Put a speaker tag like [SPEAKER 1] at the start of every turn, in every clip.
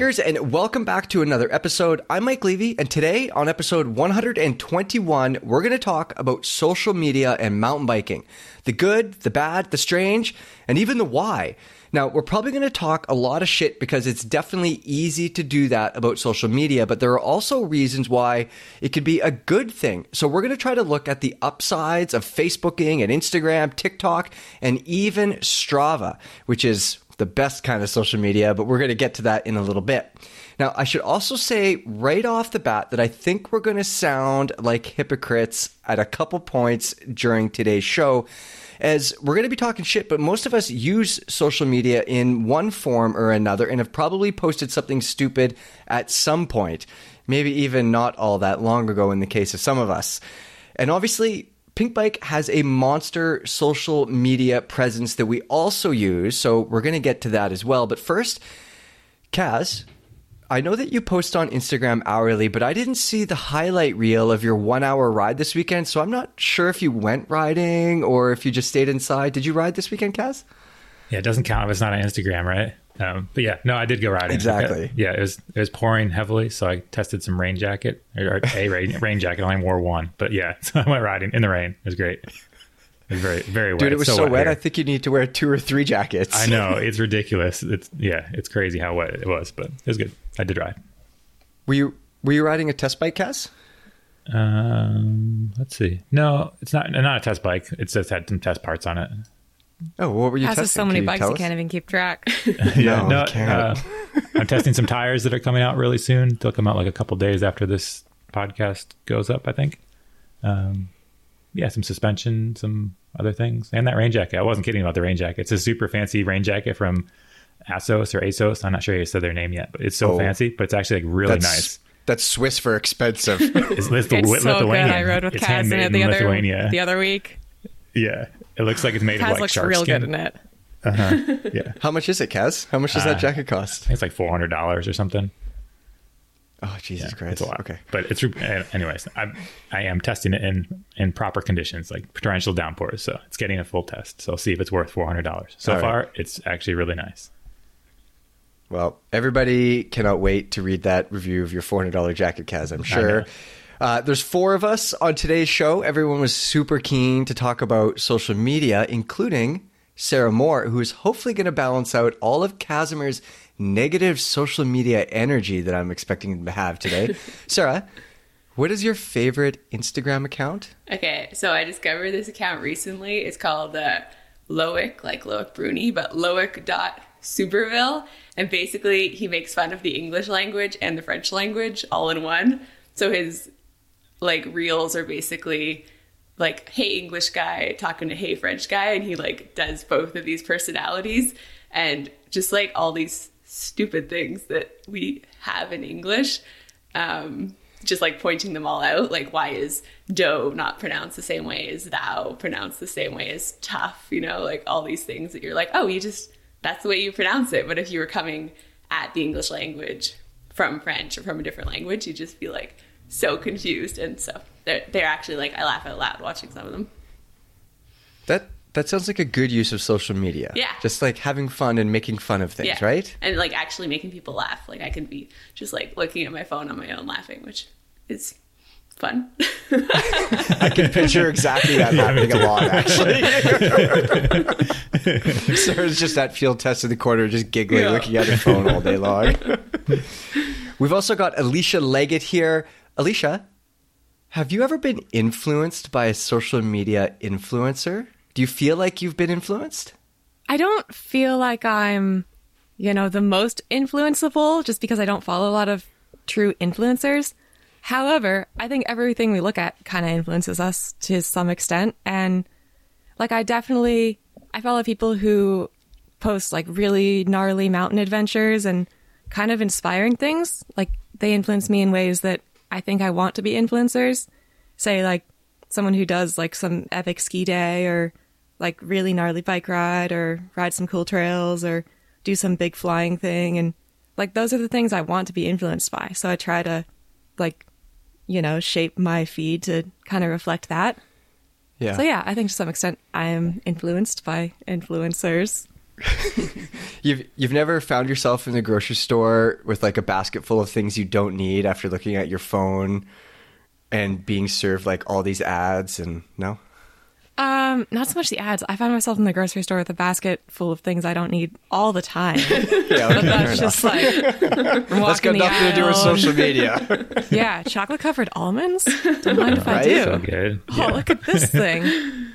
[SPEAKER 1] And welcome back to another episode. I'm Mike Levy, and today on episode 121, we're going to talk about social media and mountain biking the good, the bad, the strange, and even the why. Now, we're probably going to talk a lot of shit because it's definitely easy to do that about social media, but there are also reasons why it could be a good thing. So, we're going to try to look at the upsides of Facebooking and Instagram, TikTok, and even Strava, which is the best kind of social media, but we're going to get to that in a little bit. Now, I should also say right off the bat that I think we're going to sound like hypocrites at a couple points during today's show as we're going to be talking shit, but most of us use social media in one form or another and have probably posted something stupid at some point, maybe even not all that long ago in the case of some of us. And obviously, Pinkbike has a monster social media presence that we also use, so we're going to get to that as well. But first, Kaz, I know that you post on Instagram hourly, but I didn't see the highlight reel of your one hour ride this weekend, so I'm not sure if you went riding or if you just stayed inside. Did you ride this weekend, Kaz?
[SPEAKER 2] Yeah, it doesn't count if it's not on Instagram, right? Um, but yeah, no, I did go riding.
[SPEAKER 1] Exactly.
[SPEAKER 2] Yeah, it was it was pouring heavily, so I tested some rain jacket or, a rain, rain jacket. I only wore one, but yeah, so I went riding in the rain. It was great. It was very very wet.
[SPEAKER 1] Dude, it was
[SPEAKER 2] It's
[SPEAKER 1] so, wet.
[SPEAKER 2] here.
[SPEAKER 1] I think you need to wear two or three jackets.
[SPEAKER 2] I know it's ridiculous. It's yeah, it's crazy how wet it was, but it was good. I did ride.
[SPEAKER 1] Were you were you riding a test bike, Kaz?
[SPEAKER 2] Um, let's see. No, it's not not a test bike. It just had some test parts on it.
[SPEAKER 1] Oh, what were you
[SPEAKER 3] Has
[SPEAKER 1] testing?
[SPEAKER 3] so many
[SPEAKER 1] Can
[SPEAKER 3] bikes
[SPEAKER 1] tell
[SPEAKER 3] you can't even keep track.
[SPEAKER 1] No,
[SPEAKER 2] no,
[SPEAKER 1] you can't.
[SPEAKER 2] uh, I'm testing some tires that are coming out really soon. They'll come out like a couple days after this podcast goes up, I think. Um, yeah, some suspension, some other things, and that rain jacket. I wasn't kidding about the rain jacket. It's a super fancy rain jacket from Assos or ASSOS. I'm not sure you said their name yet, but it's so
[SPEAKER 1] Oh.
[SPEAKER 2] fancy. But it's actually like really
[SPEAKER 1] That's
[SPEAKER 2] nice.
[SPEAKER 1] that's Swiss for expensive.
[SPEAKER 2] It's, Lithu-
[SPEAKER 3] it's so good. I rode with
[SPEAKER 2] it's
[SPEAKER 3] Kaz in it the other
[SPEAKER 2] Lithuania.
[SPEAKER 3] the other week.
[SPEAKER 2] yeah, it looks like it's made of
[SPEAKER 3] Kaz
[SPEAKER 2] like
[SPEAKER 3] looks
[SPEAKER 2] shark
[SPEAKER 3] real
[SPEAKER 2] skin.
[SPEAKER 3] good in it.
[SPEAKER 2] Yeah,
[SPEAKER 1] How much is it, Kaz? How much does that
[SPEAKER 2] Uh,
[SPEAKER 1] jacket
[SPEAKER 2] I
[SPEAKER 1] cost?
[SPEAKER 2] think it's like four hundred dollars or something.
[SPEAKER 1] Oh, Jesus Christ!
[SPEAKER 2] It's a lot.
[SPEAKER 1] Okay.
[SPEAKER 2] But it's anyways. I I am testing it in in proper conditions, like torrential downpours. So it's getting a full test. So I'll see if it's worth four hundred dollars. So
[SPEAKER 1] All right.
[SPEAKER 2] far, it's actually really nice.
[SPEAKER 1] Well, everybody cannot wait to read that review of your $400 jacket, Kaz, I'm sure.
[SPEAKER 2] know.
[SPEAKER 1] Uh, there's four of us on today's show. Everyone was super keen to talk about social media, including Sarah Moore, who is hopefully going to balance out all of Kazimer's negative social media energy that I'm expecting him to have today. Sarah, what is your favorite Instagram account?
[SPEAKER 4] Okay, so I discovered this account recently. It's called uh, Loic, like Loic Bruni, but Loic.superville. And basically, he makes fun of the English language and the French language all in one. So his like reels are basically like hey English guy talking to hey French guy, and he like does both of these personalities and just like all these stupid things that we have in English. Um, just like pointing them all out, like why is dough not pronounced the same way as thou, pronounced the same way as tough, you know, like all these things that you're like, oh, you just that's the way you pronounce it. But if you were coming at the English language from French or from a different language, you'd just be like so confused. And so they're they're actually like I laugh out loud watching some of them.
[SPEAKER 1] That that sounds like a good use of social media.
[SPEAKER 4] Yeah.
[SPEAKER 1] Just like having fun and making fun of things,
[SPEAKER 4] yeah.
[SPEAKER 1] right?
[SPEAKER 4] And like actually making people laugh. Like I can be just like looking at my phone on my own laughing, which is fun.
[SPEAKER 1] I can picture exactly that happening a lot, actually. Sarah's just at field test in the corner, just giggling,
[SPEAKER 4] Yeah.
[SPEAKER 1] looking at her phone all day long. We've also got Alicia Leggett here. Alicia, have you ever been influenced by a social media influencer? Do you feel like you've been influenced?
[SPEAKER 3] I don't feel like I'm, you know, the most influenceable just because I don't follow a lot of true influencers. However, I think everything we look at kind of influences us to some extent. And like, I definitely, I follow people who post like really gnarly mountain adventures and kind of inspiring things. Like, they influence me in ways that I think I want to be influencers. Say, like, someone who does like some epic ski day or like really gnarly bike ride or ride some cool trails or do some big flying thing and like those are the things I want to be influenced by. So I try to like you know shape my feed to kind of reflect that.
[SPEAKER 1] Yeah.
[SPEAKER 3] So yeah, I think to some extent I am influenced by influencers.
[SPEAKER 1] You've you've never found yourself in the grocery store with like a basket full of things you don't need after looking at your phone and being served like all these ads and no?
[SPEAKER 3] Um, not so much the ads. I find myself in the grocery store with a basket full of things I don't need all the time.
[SPEAKER 1] Yeah, okay, fair
[SPEAKER 3] That's
[SPEAKER 1] enough.
[SPEAKER 3] just like
[SPEAKER 1] That's got
[SPEAKER 3] walking the
[SPEAKER 1] nothing to do with social media.
[SPEAKER 3] Yeah, chocolate covered almonds. Don't mind if I do.
[SPEAKER 2] So good.
[SPEAKER 3] Oh, look at this thing.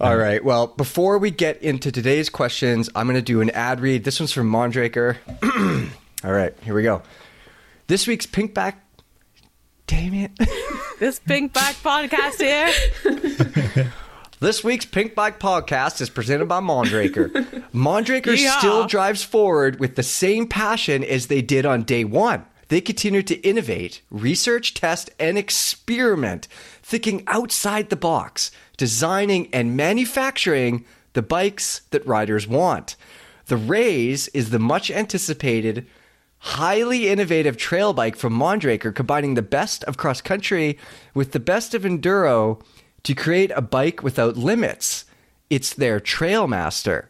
[SPEAKER 1] All right. Well, before we get into today's questions, I'm going to do an ad read. This one's from Mondraker. All right, here we go. This week's Pinkback. Damn it.
[SPEAKER 3] This pink back podcast here.
[SPEAKER 1] This week's Pinkbike Podcast is presented by Mondraker. Mondraker
[SPEAKER 3] Yeah.
[SPEAKER 1] still drives forward with the same passion as they did on day one. They continue to innovate, research, test, and experiment, thinking outside the box, designing and manufacturing the bikes that riders want. The Raise is the much anticipated, highly innovative trail bike from Mondraker, combining the best of cross country with the best of enduro to create a bike without limits. It's their Trailmaster.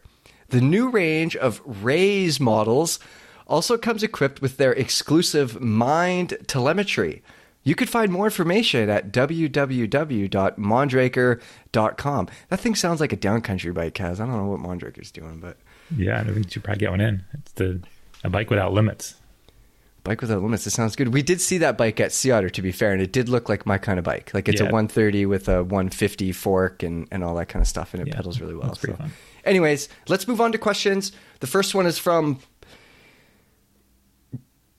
[SPEAKER 1] The new range of Raise models also comes equipped with their exclusive Mind telemetry. You could find more information at www.mondraker.com. That thing sounds like a downcountry bike, Kaz. I don't know what Mondraker's doing, but
[SPEAKER 2] Yeah, I think you should probably get one in. It's the a bike without limits.
[SPEAKER 1] Bike without limits. It sounds good. We did see that bike at Sea Otter, to be fair, and it did look like my kind of bike. Like it's a 130 with a 150 fork and, and all that kind of stuff, and it
[SPEAKER 2] Yeah,
[SPEAKER 1] pedals really well. so.
[SPEAKER 2] fun.
[SPEAKER 1] Anyways, let's move on to questions. The first one is from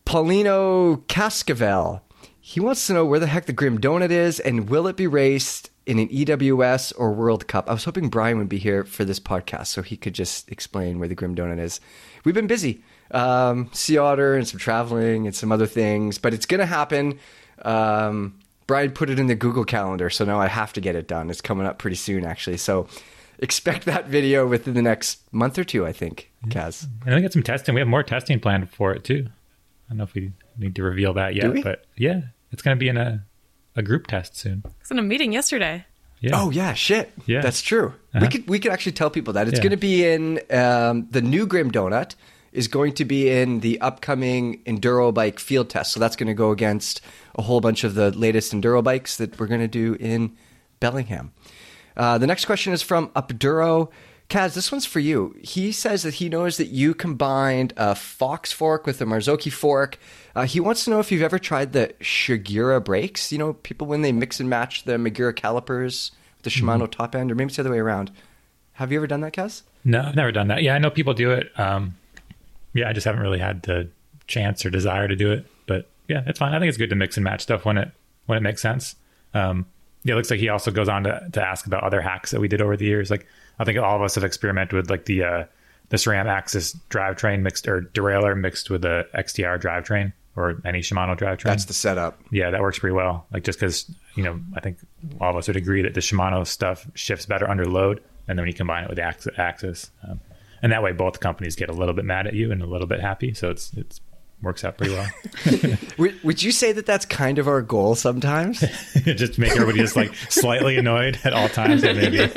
[SPEAKER 1] Paulino Cascavel. He wants to know where the heck the Grim Donut is and will it be raced in an EWS or World Cup? I was hoping Brian would be here for this podcast so he could just explain where the Grim Donut is. We've been busy. Um, sea otter and some traveling and some other things, but it's going to happen. Um, Brian put it in the Google Calendar, so now I have to get it done. It's coming up pretty soon, actually. So expect that video within the next month or two, I think, Kaz.
[SPEAKER 2] And I think it's some testing. We have more testing planned for it too. I don't know if we need to reveal that yet, but yeah, it's going to be in a a group test soon.
[SPEAKER 3] I was in a meeting yesterday.
[SPEAKER 2] Yeah.
[SPEAKER 1] Oh yeah, shit.
[SPEAKER 2] Yeah.
[SPEAKER 1] that's true. We
[SPEAKER 2] Uh-huh.
[SPEAKER 1] could we could actually tell people that it's
[SPEAKER 2] Yeah.
[SPEAKER 1] going to be in um, the new Grim Donut is going to be in the upcoming enduro bike field test. So that's going to go against a whole bunch of the latest enduro bikes that we're going to do in Bellingham. Uh, the next question is from Upduro. Kaz, this one's for you. He says that he knows that you combined a Fox fork with a Marzocchi fork. Uh, he wants to know if you've ever tried the Shigura brakes. You know, people when they mix and match the Magura calipers with the Shimano top end, or maybe it's the other way around. Have you ever done that, Kaz?
[SPEAKER 2] No, I've never done that. Yeah, I know people do it. Um, yeah, I just haven't really had the chance or desire to do it. But yeah, it's fine. I think it's good to mix and match stuff when it when it makes sense. Um, yeah, it looks like he also goes on to, to ask about other hacks that we did over the years. Like I think all of us have experimented with like the uh, the SRAM AXS drivetrain mixed or derailleur mixed with the XTR drivetrain or any Shimano drivetrain.
[SPEAKER 1] That's the setup.
[SPEAKER 2] yeah, that works pretty well. Like just because you know, I think all of us would agree that the Shimano stuff shifts better under load, and then when you combine it with the AXS, um, and that way both companies get a little bit mad at you and a little bit happy. So it's it's works out pretty well.
[SPEAKER 1] Would, would you say that that's kind of our goal sometimes?
[SPEAKER 2] just make everybody just like slightly annoyed at all times. Maybe.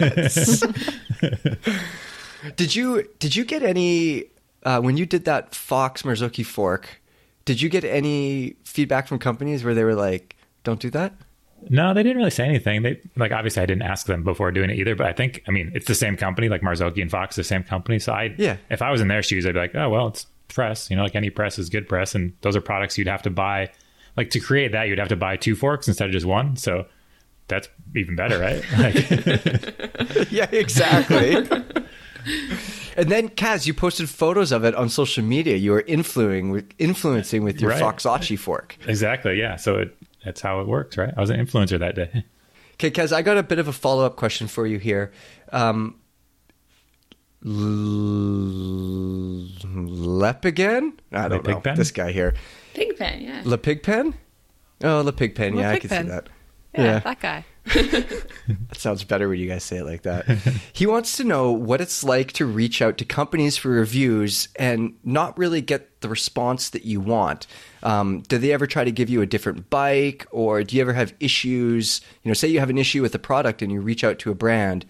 [SPEAKER 1] Did you did you get any uh, when you did that Fox Marzocchi fork? Did you get any feedback from companies where they were like, "Don't do that"?
[SPEAKER 2] No, they didn't really say anything. They like obviously I didn't ask them before doing it either, but I think I mean it's the same company, like Marzocchi and Fox, the same company. So I
[SPEAKER 1] Yeah.
[SPEAKER 2] if I was in their shoes, I'd be like, oh well, it's press. You know, like any press is good press, and those are products you'd have to buy. Like to create that, you'd have to buy two forks instead of just one. So that's even better, right? Like,
[SPEAKER 1] yeah, exactly. and then Kaz, you posted photos of it on social media. You were influencing with influencing with your
[SPEAKER 2] Right.
[SPEAKER 1] Foxachi fork.
[SPEAKER 2] exactly, yeah. So it, that's how it works, right? I was an influencer that day.
[SPEAKER 1] Okay, Kaz, I got a bit of a follow up question for you here. Um, L- Lepigan? I don't know.
[SPEAKER 2] Lepigpen?
[SPEAKER 1] This guy here.
[SPEAKER 4] Pigpen, yeah.
[SPEAKER 1] Le Pigpen? Oh, Le Pigpen. Yeah, I can see that.
[SPEAKER 3] Yeah,
[SPEAKER 1] Yeah.
[SPEAKER 3] that guy.
[SPEAKER 1] That sounds better when you guys say it like that. he wants to know what it's like to reach out to companies for reviews and not really get the response that you want. Um, do they ever try to give you a different bike, or do you ever have issues? You know, say you have an issue with a product and you reach out to a brand.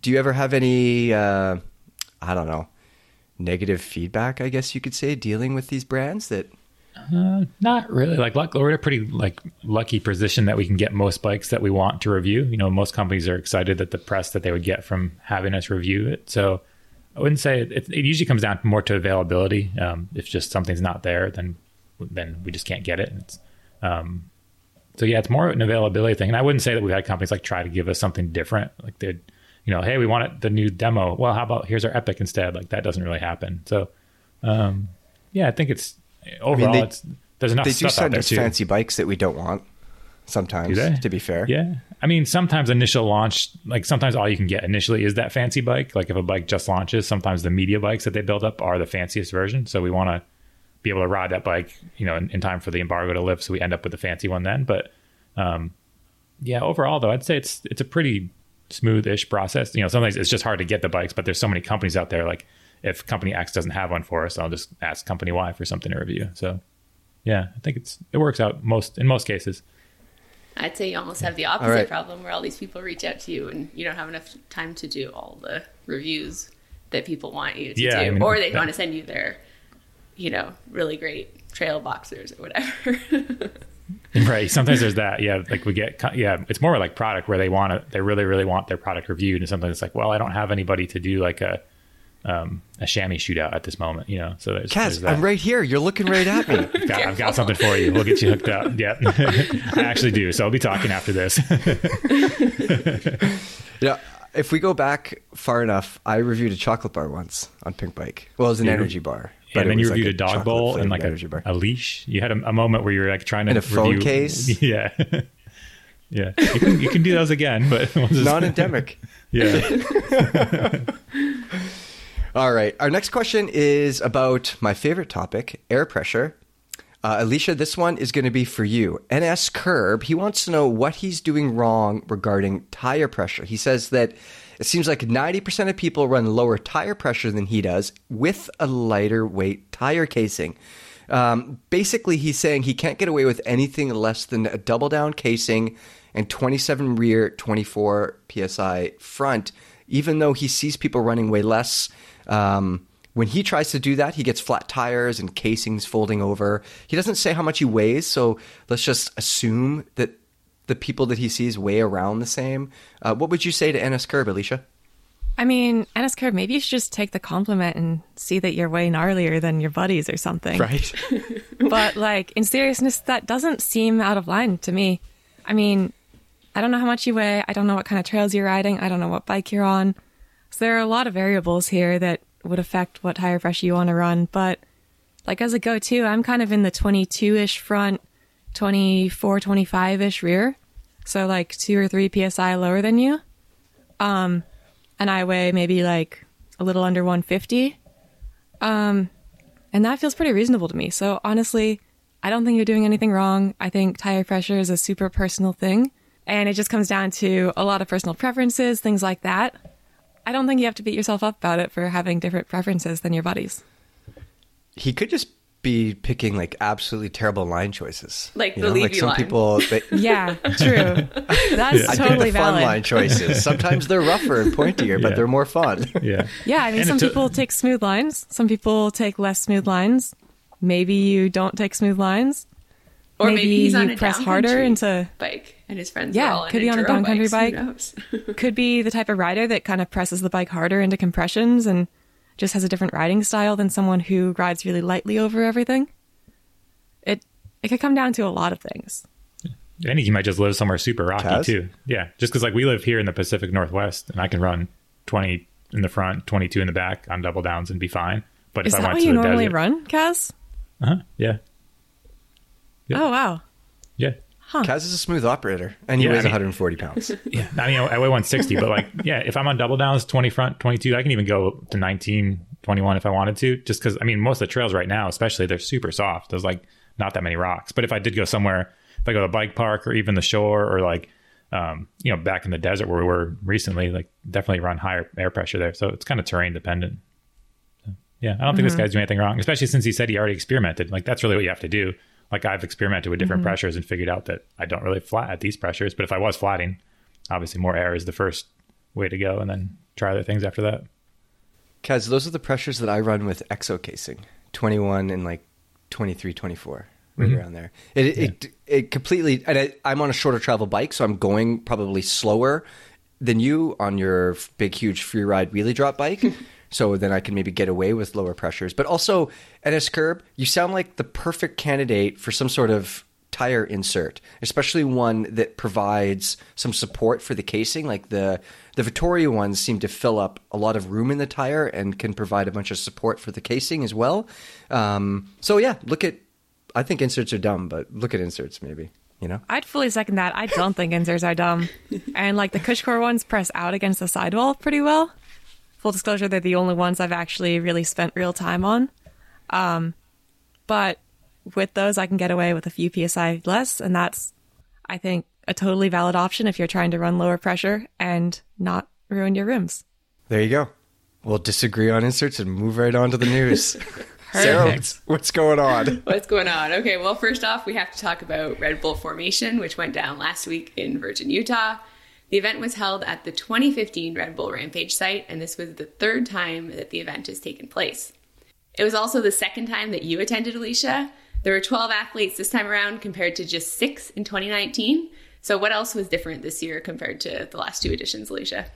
[SPEAKER 1] Do you ever have any uh, I don't know, negative feedback, I guess you could say, dealing with these brands that
[SPEAKER 2] Uh, not really. Like, luck, we're in a pretty like lucky position that we can get most bikes that we want to review. You know, most companies are excited that the press that they would get from having us review it. So, I wouldn't say it, it, usually comes down more to availability. Um, if just something's not there, then then we just can't get it. Um, so yeah, it's more an availability thing. And I wouldn't say that we've had companies like try to give us something different. Like they, you know, hey, we want it, the new demo. Well, how about here's our Epic instead? Like that doesn't really happen. So, um, yeah, I think it's overall
[SPEAKER 1] they-
[SPEAKER 2] it's there's enough
[SPEAKER 1] they do send us
[SPEAKER 2] too.
[SPEAKER 1] fancy bikes that we don't want. Sometimes, to be fair,
[SPEAKER 2] Yeah. I mean, sometimes initial launch, like sometimes all you can get initially is that fancy bike. Like if a bike just launches, sometimes the media bikes that they build up are the fanciest version. So we want to be able to ride that bike, you know, in, in time for the embargo to lift. So we end up with the fancy one then. But um, yeah, overall though, I'd say it's it's a pretty smooth-ish process. You know, sometimes it's just hard to get the bikes, but there's so many companies out there. Like if company X doesn't have one for us, I'll just ask company Y for something to review. So yeah, I think it's it works out most in most cases.
[SPEAKER 4] I'd say you almost have the opposite
[SPEAKER 1] right.
[SPEAKER 4] problem where all these people reach out to you and you don't have enough time to do all the reviews that people want you to
[SPEAKER 2] Yeah,
[SPEAKER 4] do.
[SPEAKER 2] I mean,
[SPEAKER 4] or they
[SPEAKER 2] that-
[SPEAKER 4] want to send you their, you know, really great trail boxers or whatever.
[SPEAKER 2] Right. Sometimes there's that. Yeah. Like we get, yeah, it's more like product where they want to, they really, really want their product reviewed. And sometimes it's like, well, I don't have anybody to do like a, um, a chamois shootout at this moment, you know? So there's,
[SPEAKER 1] Kaz,
[SPEAKER 2] there's.
[SPEAKER 1] I'm right here. You're looking right at me.
[SPEAKER 2] I've got, I've got something for you. We'll get you hooked up. Yeah. I actually do. So I'll be talking after this.
[SPEAKER 1] You know, if we go back far enough, I reviewed a chocolate bar once on Pinkbike. Well, it was an
[SPEAKER 2] You-
[SPEAKER 1] energy bar.
[SPEAKER 2] and then you
[SPEAKER 1] was like
[SPEAKER 2] reviewed a dog bowl and
[SPEAKER 1] chocolate-flavored
[SPEAKER 2] like
[SPEAKER 1] energy
[SPEAKER 2] a,
[SPEAKER 1] bar.
[SPEAKER 2] a leash. You had a, a moment where you were like trying to
[SPEAKER 1] And a phone
[SPEAKER 2] review-
[SPEAKER 1] case?
[SPEAKER 2] Yeah. yeah. You can, you can do those again, but we'll
[SPEAKER 1] non-endemic.
[SPEAKER 2] yeah.
[SPEAKER 1] All right. Our next question is about my favorite topic, air pressure. Uh, Alicia, this one is going to be for you. NS Curb, he wants to know what he's doing wrong regarding tire pressure. He says that it seems like 90% of people run lower tire pressure than he does with a lighter weight tire casing. Um, basically, he's saying he can't get away with anything less than a double down casing and 27 rear, 24 psi front, even though he sees people running way less. Um, when he tries to do that, he gets flat tires and casings folding over. He doesn't say how much he weighs, so let's just assume that the people that he sees weigh around the same. Uh, what would you say to NS Curb, Alicia?
[SPEAKER 3] I mean, NS Curb, maybe you should just take the compliment and see that you're way gnarlier than your buddies or something.
[SPEAKER 1] Right.
[SPEAKER 3] but like in seriousness, that doesn't seem out of line to me. I mean, I don't know how much you weigh. I don't know what kind of trails you're riding. I don't know what bike you're on. So there are a lot of variables here that would affect what tire pressure you want to run. But like as a go-to, I'm kind of in the 22-ish front, 24, 25-ish rear. So like two or three psi lower than you. Um, and I weigh maybe like a little under 150. Um, and that feels pretty reasonable to me. So honestly, I don't think you're doing anything wrong. I think tire pressure is a super personal thing. And it just comes down to a lot of personal preferences, things like that. I don't think you have to beat yourself up about it for having different preferences than your buddies.
[SPEAKER 1] he could just be picking like absolutely terrible line choices.
[SPEAKER 4] Like
[SPEAKER 1] you
[SPEAKER 4] the
[SPEAKER 1] know, like some
[SPEAKER 4] line.
[SPEAKER 1] people. They,
[SPEAKER 3] Yeah, true. That's
[SPEAKER 1] I
[SPEAKER 3] totally
[SPEAKER 1] pick the fun line choices. Sometimes they're rougher and pointier, but
[SPEAKER 2] Yeah.
[SPEAKER 1] they're more fun.
[SPEAKER 2] Yeah.
[SPEAKER 3] Yeah, I mean,
[SPEAKER 2] And
[SPEAKER 3] some
[SPEAKER 2] it took-
[SPEAKER 3] people take smooth lines, some people take less smooth lines. Maybe you don't take smooth lines.
[SPEAKER 4] Or maybe, he's on
[SPEAKER 3] you
[SPEAKER 4] a
[SPEAKER 3] press harder into
[SPEAKER 4] bike and his friends
[SPEAKER 3] Yeah,
[SPEAKER 4] are all
[SPEAKER 3] could be on a
[SPEAKER 4] enduro
[SPEAKER 3] downcountry
[SPEAKER 4] bikes.
[SPEAKER 3] bike.
[SPEAKER 4] Who knows?
[SPEAKER 3] could be the type of rider that kind of presses the bike harder into compressions and just has a different riding style than someone who rides really lightly over everything. It it could come down to a lot of things.
[SPEAKER 2] I think you might just live somewhere super rocky
[SPEAKER 1] Kaz?
[SPEAKER 2] too. Yeah, just because like we live here in the Pacific Northwest, and I can run twenty in the front, twenty two in the back on double downs and be fine. But
[SPEAKER 3] Is
[SPEAKER 2] if I want to do
[SPEAKER 3] that
[SPEAKER 2] went
[SPEAKER 3] what
[SPEAKER 2] to
[SPEAKER 3] you
[SPEAKER 2] the
[SPEAKER 3] normally
[SPEAKER 2] desert,
[SPEAKER 3] run, Kaz?
[SPEAKER 2] uh-huh, yeah, Yeah.
[SPEAKER 3] Oh wow.
[SPEAKER 2] yeah,
[SPEAKER 1] Kaz is a smooth operator, and he
[SPEAKER 2] Yeah,
[SPEAKER 1] weighs
[SPEAKER 2] I mean-
[SPEAKER 1] 140 pounds.
[SPEAKER 2] yeah. I mean, I weigh one sixty, but like, yeah, if I'm on double downs, twenty front, twenty two, I can even go to 19, 21 if I wanted to. Just because I mean, most of the trails right now, especially, they're super soft. There's like not that many rocks. But if I did go somewhere, if I go to a bike park or even the shore or like um, you know, back in the desert where we were recently, like definitely run higher air pressure there. So it's kind of terrain dependent. So, yeah, I don't think this guy's doing anything wrong, especially since he said he already experimented. Like that's really what you have to do. Like I've experimented with different pressures and figured out that I don't really flat at these pressures. But if I was flatting, obviously more air is the first way to go, and then try other things after that.
[SPEAKER 1] Kaz, those are the pressures that I run with exo casing. 21 and like 23, 24, right
[SPEAKER 2] Mhm.
[SPEAKER 1] around there. It, it, it completely, and I, I'm on a shorter travel bike, so I'm going probably slower than you on your big, huge free ride wheelie drop bike. so then I can maybe get away with lower pressures. But also, NS Curb, you sound like the perfect candidate for some sort of tire insert, especially one that provides some support for the casing. Like the the Vittoria ones seem to fill up a lot of room in the tire and can provide a bunch of support for the casing as well. Um, so yeah, look at. I think inserts are dumb, but look at inserts maybe. You know,
[SPEAKER 3] I'd fully second that. I don't think inserts are dumb. And like the Cushcore ones press out against the sidewall pretty well. Full disclosure, they're the only ones I've actually really spent real time on. Um, but with those, I can get away with a few psi less, and that's, I think, a totally valid option if you're trying to run lower pressure and not ruin your rims.
[SPEAKER 1] there you go. We'll disagree on inserts and move right on to the news. Sarah, what's, what's going on?
[SPEAKER 4] What's going on? Okay, well, first off, we have to talk about Red Bull Formation, which went down last week in Virgin, Utah. The event was held at the 2015 Red Bull Rampage site, and this was the third time that the event has taken place. It was also the second time that you attended, Alicia. There were 12 athletes this time around compared to just six in 2019. So, what else was different this year compared to the last two editions, Alicia?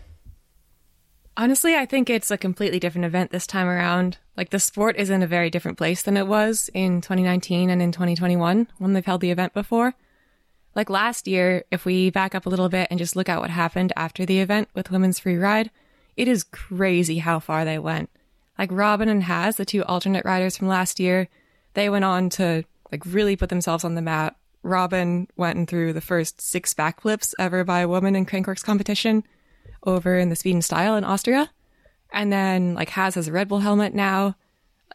[SPEAKER 3] Honestly, I think it's a completely different event this time around. Like the sport is in a very different place than it was in 2019 and in 2021 when they've held the event before. Like last year, if we back up a little bit and just look at what happened after the event with women's free ride, it is crazy how far they went. Like Robin and Haz, the two alternate riders from last year, they went on to like really put themselves on the map. Robin went and threw the first six backflips ever by a woman in Crankworx competition over in the speed and style in Austria. And then like Haz has a Red Bull helmet now.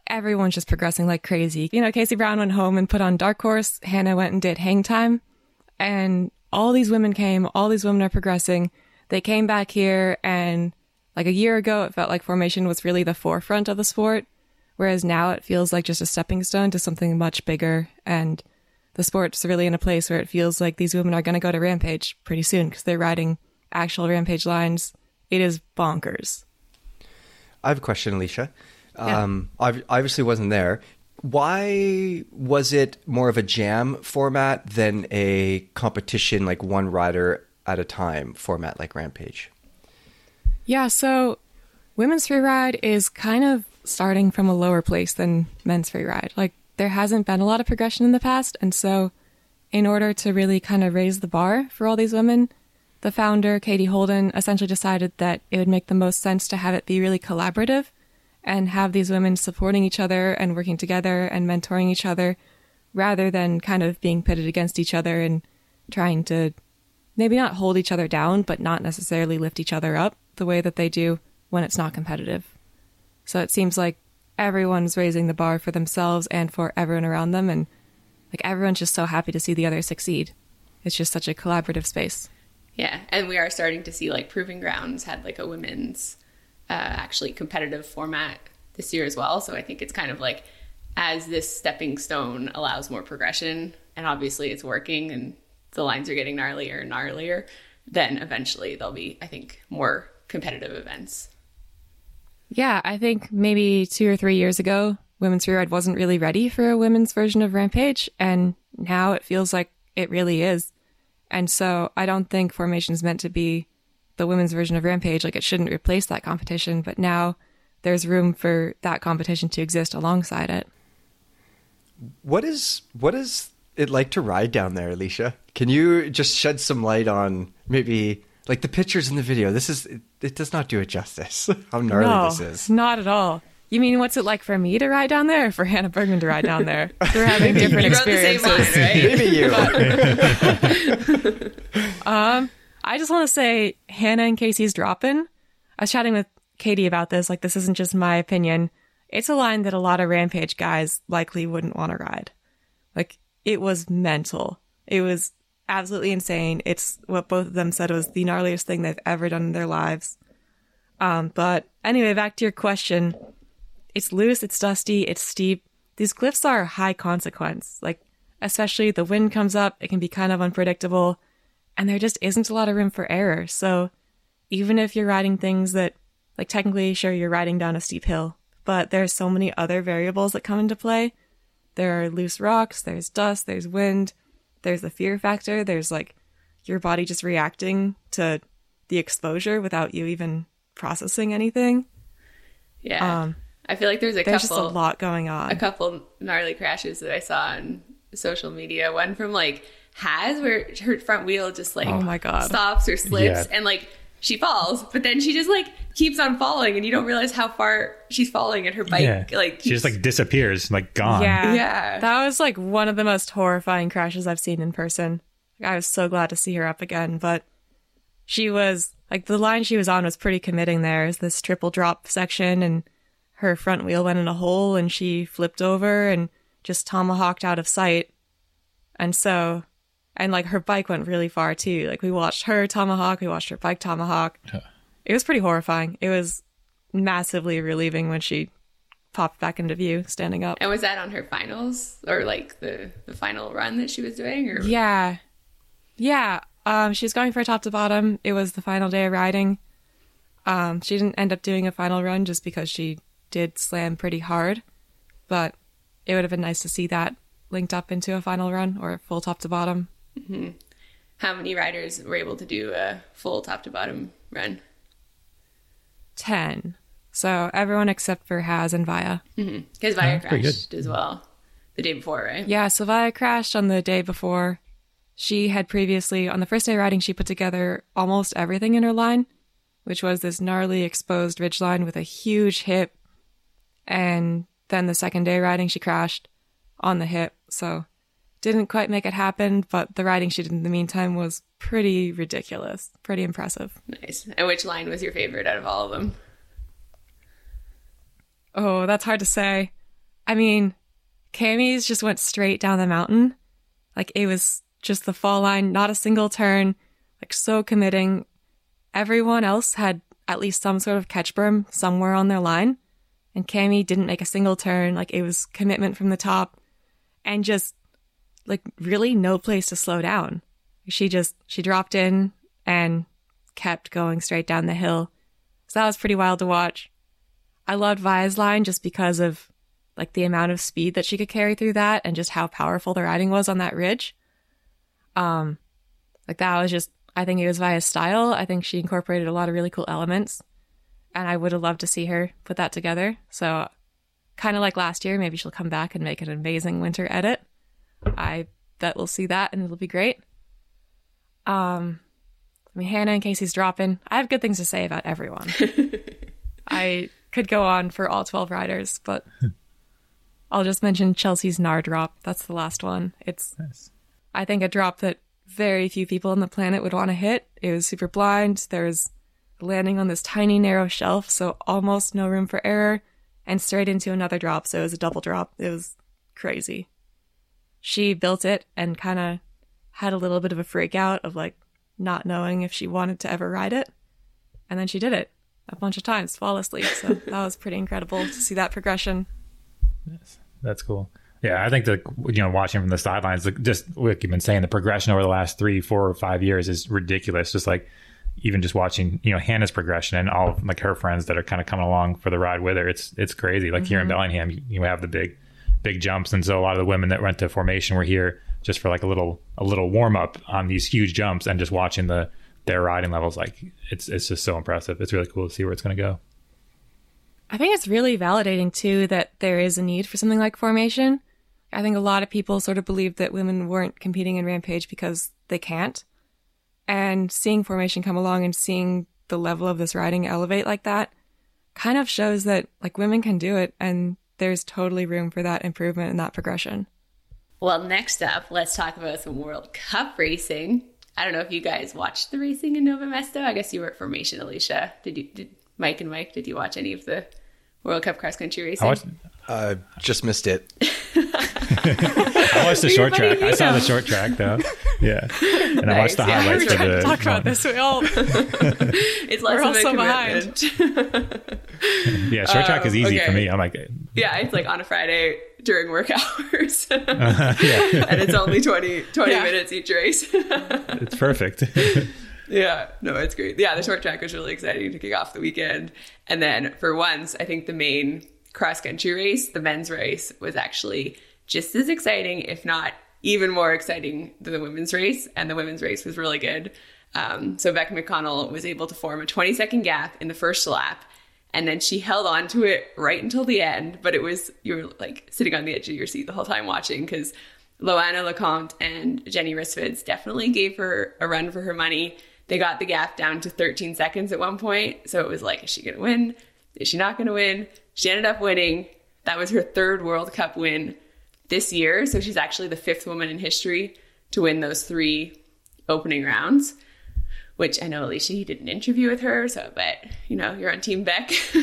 [SPEAKER 3] Everyone's just progressing like crazy. You know, Casey Brown went home and put on Dark Horse. Hannah went and did Hang Time. And all these women came, all these women are progressing. They came back here and like a year ago, it felt like formation was really the forefront of the sport. Whereas now it feels like just a stepping stone to something much bigger. And the sport's really in a place where it feels like these women are going to go to Rampage pretty soon because they're riding actual Rampage lines. It is bonkers.
[SPEAKER 1] I have a question, Alicia.
[SPEAKER 3] Yeah.
[SPEAKER 1] Um, I obviously wasn't there. Why was it more of a jam format than a competition, like one rider at a time format, like Rampage?
[SPEAKER 3] Yeah, so women's free ride is kind of starting from a lower place than men's free ride. Like there hasn't been a lot of progression in the past, and so in order to really kind of raise the bar for all these women, the founder, Katie Holden, essentially decided that it would make the most sense to have it be really collaborative and have these women supporting each other and working together and mentoring each other rather than kind of being pitted against each other and trying to maybe not hold each other down, but not necessarily lift each other up the way that they do when it's not competitive. So it seems like everyone's raising the bar for themselves and for everyone around them, and like everyone's just so happy to see the other succeed. It's just such a collaborative space.
[SPEAKER 4] Yeah, and we are starting to see like Proving Grounds had like a women's uh, actually competitive format this year as well. So I think it's kind of like as this stepping stone allows more progression, and obviously it's working, and the lines are getting gnarlier and gnarlier. Then eventually there'll be, I think, more competitive events.
[SPEAKER 3] Yeah, I think maybe two or three years ago, women's Freeride wasn't really ready for a women's version of Rampage, and now it feels like it really is. And so I don't think formation is meant to be the women's version of Rampage. Like it shouldn't replace that competition, but now there's room for that competition to exist alongside it.
[SPEAKER 1] What is what is it like to ride down there, Alicia? Can you just shed some light on maybe like the pictures in the video? This is it, it does not do it justice. How gnarly
[SPEAKER 3] no,
[SPEAKER 1] this is.
[SPEAKER 3] not at all. You mean what's it like for me to ride down there, or for Hannah Bergemann to ride down there? We're having different
[SPEAKER 4] You wrote the same
[SPEAKER 3] experiences.
[SPEAKER 4] line, right?
[SPEAKER 1] Maybe you.
[SPEAKER 3] Um, I just want to say Hannah and Casey's drop-in. I was chatting with Katie about this. Like, this isn't just my opinion. It's a line that a lot of Rampage guys likely wouldn't want to ride. Like, it was mental. It was absolutely insane. It's what both of them said was the gnarliest thing they've ever done in their lives. Um, but anyway, back to your question. It's loose, it's dusty, it's steep. These cliffs are high consequence. Like, especially the wind comes up, it can be kind of unpredictable, and there just isn't a lot of room for error. So, even if you're riding things that like technically, sure, you're riding down a steep hill, but there's so many other variables that come into play. There are loose rocks, there's dust, there's wind, there's the fear factor, there's like your body just reacting to the exposure without you even processing anything.
[SPEAKER 4] Yeah.
[SPEAKER 3] Um,
[SPEAKER 4] I feel like there's a
[SPEAKER 3] There's
[SPEAKER 4] couple
[SPEAKER 3] just a lot going on.
[SPEAKER 4] a couple gnarly crashes that I saw on social media. One from like Has where her front wheel just like
[SPEAKER 3] Oh my God.
[SPEAKER 4] stops or slips
[SPEAKER 2] Yeah.
[SPEAKER 4] and like she falls, but then she just like keeps on falling and you don't realize how far she's falling and her bike
[SPEAKER 2] yeah.
[SPEAKER 4] like
[SPEAKER 2] she just like disappears, like gone.
[SPEAKER 3] Yeah.
[SPEAKER 4] Yeah.
[SPEAKER 3] That was like one of the most horrifying crashes I've seen in person. I was so glad to see her up again, but she was like the line she was on was pretty committing there. Is this triple drop section and her front wheel went in a hole and she flipped over and just tomahawked out of sight. And so and like her bike went really far too. Like we watched her tomahawk, we watched her bike tomahawk. It was pretty horrifying. It was massively relieving when she popped back into view standing up.
[SPEAKER 4] And was that on her finals or like the the final run that she was doing or
[SPEAKER 3] Yeah. Yeah. Um, she was going for a top to bottom. It was the final day of riding. Um, she didn't end up doing a final run just because she did slam pretty hard. But it would have been nice to see that linked up into a final run or a full top to bottom. Mm-hmm.
[SPEAKER 4] how many riders were able to do a full top to bottom run?
[SPEAKER 3] 10. So everyone except for Has and Via.
[SPEAKER 4] Because mm-hmm. Via
[SPEAKER 2] oh, pretty
[SPEAKER 4] crashed as well the day before, right?
[SPEAKER 3] Yeah, so Via crashed on the day before. She had previously, on the first day of riding, she put together almost everything in her line, which was this gnarly exposed ridge line with a huge hip. And then the second day riding, she crashed on the hip. So didn't quite make it happen, but the riding she did in the meantime was pretty ridiculous, pretty impressive.
[SPEAKER 4] Nice. And which line was your favorite out of all of them?
[SPEAKER 3] Oh, that's hard to say. I mean, Cammy's just went straight down the mountain. Like it was just the fall line, not a single turn, like so committing. Everyone else had at least some sort of catch berm somewhere on their line. And Cammy didn't make a single turn. Like it was commitment from the top and just like really no place to slow down. She just, she dropped in and kept going straight down the hill. So that was pretty wild to watch. I loved Via's line just because of like the amount of speed that she could carry through that and just how powerful the riding was on that ridge. Um like that was just I think it was Via's style. I think she incorporated a lot of really cool elements. And I would have loved to see her put that together. So kind of like last year, maybe she'll come back and make an amazing winter edit. I bet we'll see that and it'll be great. Um I mean Hannah and Casey's dropping. I have good things to say about everyone. I could go on for all 12 riders, but I'll just mention Chelsea's Nar drop. That's the last one. It's,
[SPEAKER 2] Nice.
[SPEAKER 3] I think, a drop that very few people on the planet would want to hit. It was super blind. There was landing on this tiny, narrow shelf, so almost no room for error, and straight into another drop. So it was a double drop. It was crazy. She built it and kind of had a little bit of a freak out of like not knowing if she wanted to ever ride it. And then she did it a bunch of times flawlessly. So that was pretty incredible to see that progression.
[SPEAKER 2] Yes, That's cool. Yeah, I think the you know watching from the sidelines, like, just like you've been saying, the progression over the last three, four, or five years is ridiculous. Just like even just watching, you know, Hannah's progression and all of like her friends that are kind of coming along for the ride with her. It's it's crazy. Like here in mm-hmm. Bellingham, you, you have the big big jumps, and so a lot of the women that went to formation were here just for like a little a little warm up on these huge jumps, and just watching the their riding levels. Like it's it's just so impressive. It's really cool to see where it's going to go.
[SPEAKER 3] I think it's really validating too that there is a need for something like formation. I think a lot of people sort of believed that women weren't competing in Rampage because they can't. And seeing formation come along and seeing the level of this riding elevate like that kind of shows that like women can do it and there's totally room for that improvement and that progression.
[SPEAKER 4] Well, next up, let's talk about some World Cup racing. I don't know if you guys watched the racing in Nove Mesto. I guess you were at Formation, Alicia. Did you? Did Mike and Mike? Did you watch any of the World Cup cross country racing?
[SPEAKER 2] I watched,
[SPEAKER 1] Uh, just missed it.
[SPEAKER 2] I watched the short track. I saw the short track though. Yeah, and I watched the
[SPEAKER 4] Nice. Yeah,
[SPEAKER 2] highlights
[SPEAKER 4] we
[SPEAKER 2] for
[SPEAKER 3] trying
[SPEAKER 2] the.
[SPEAKER 3] to talk about this. We all
[SPEAKER 4] it's less
[SPEAKER 3] We're
[SPEAKER 4] of a
[SPEAKER 3] also behind.
[SPEAKER 2] Yeah, short track is um, easy for me. I'm like, uh,
[SPEAKER 4] yeah, it's like on a Friday during work hours,
[SPEAKER 2] yeah,
[SPEAKER 4] and it's only 20, 20
[SPEAKER 3] Yeah.
[SPEAKER 4] minutes each race.
[SPEAKER 2] it's perfect.
[SPEAKER 4] Yeah, no, it's great. Yeah, the short track was really exciting to kick off the weekend. And then for once, I think the main cross country race, the men's race, was actually just as exciting, if not even more exciting than the women's race. And the women's race was really good. Um, so Bec McConnell was able to form a 20 second gap in the first lap. And then she held on to it right until the end. But it was, you were like sitting on the edge of your seat the whole time watching because Loana Lecomte and Jenny Rissveds definitely gave her a run for her money. They got the gap down to 13 seconds at one point. So it was like, is she going to win? Is she not going to win? She ended up winning. That was her third World Cup win this year. So she's actually the fifth woman in history to win those three opening rounds which I know Alicia, you did an interview with her, so but you know you're on Team Bec.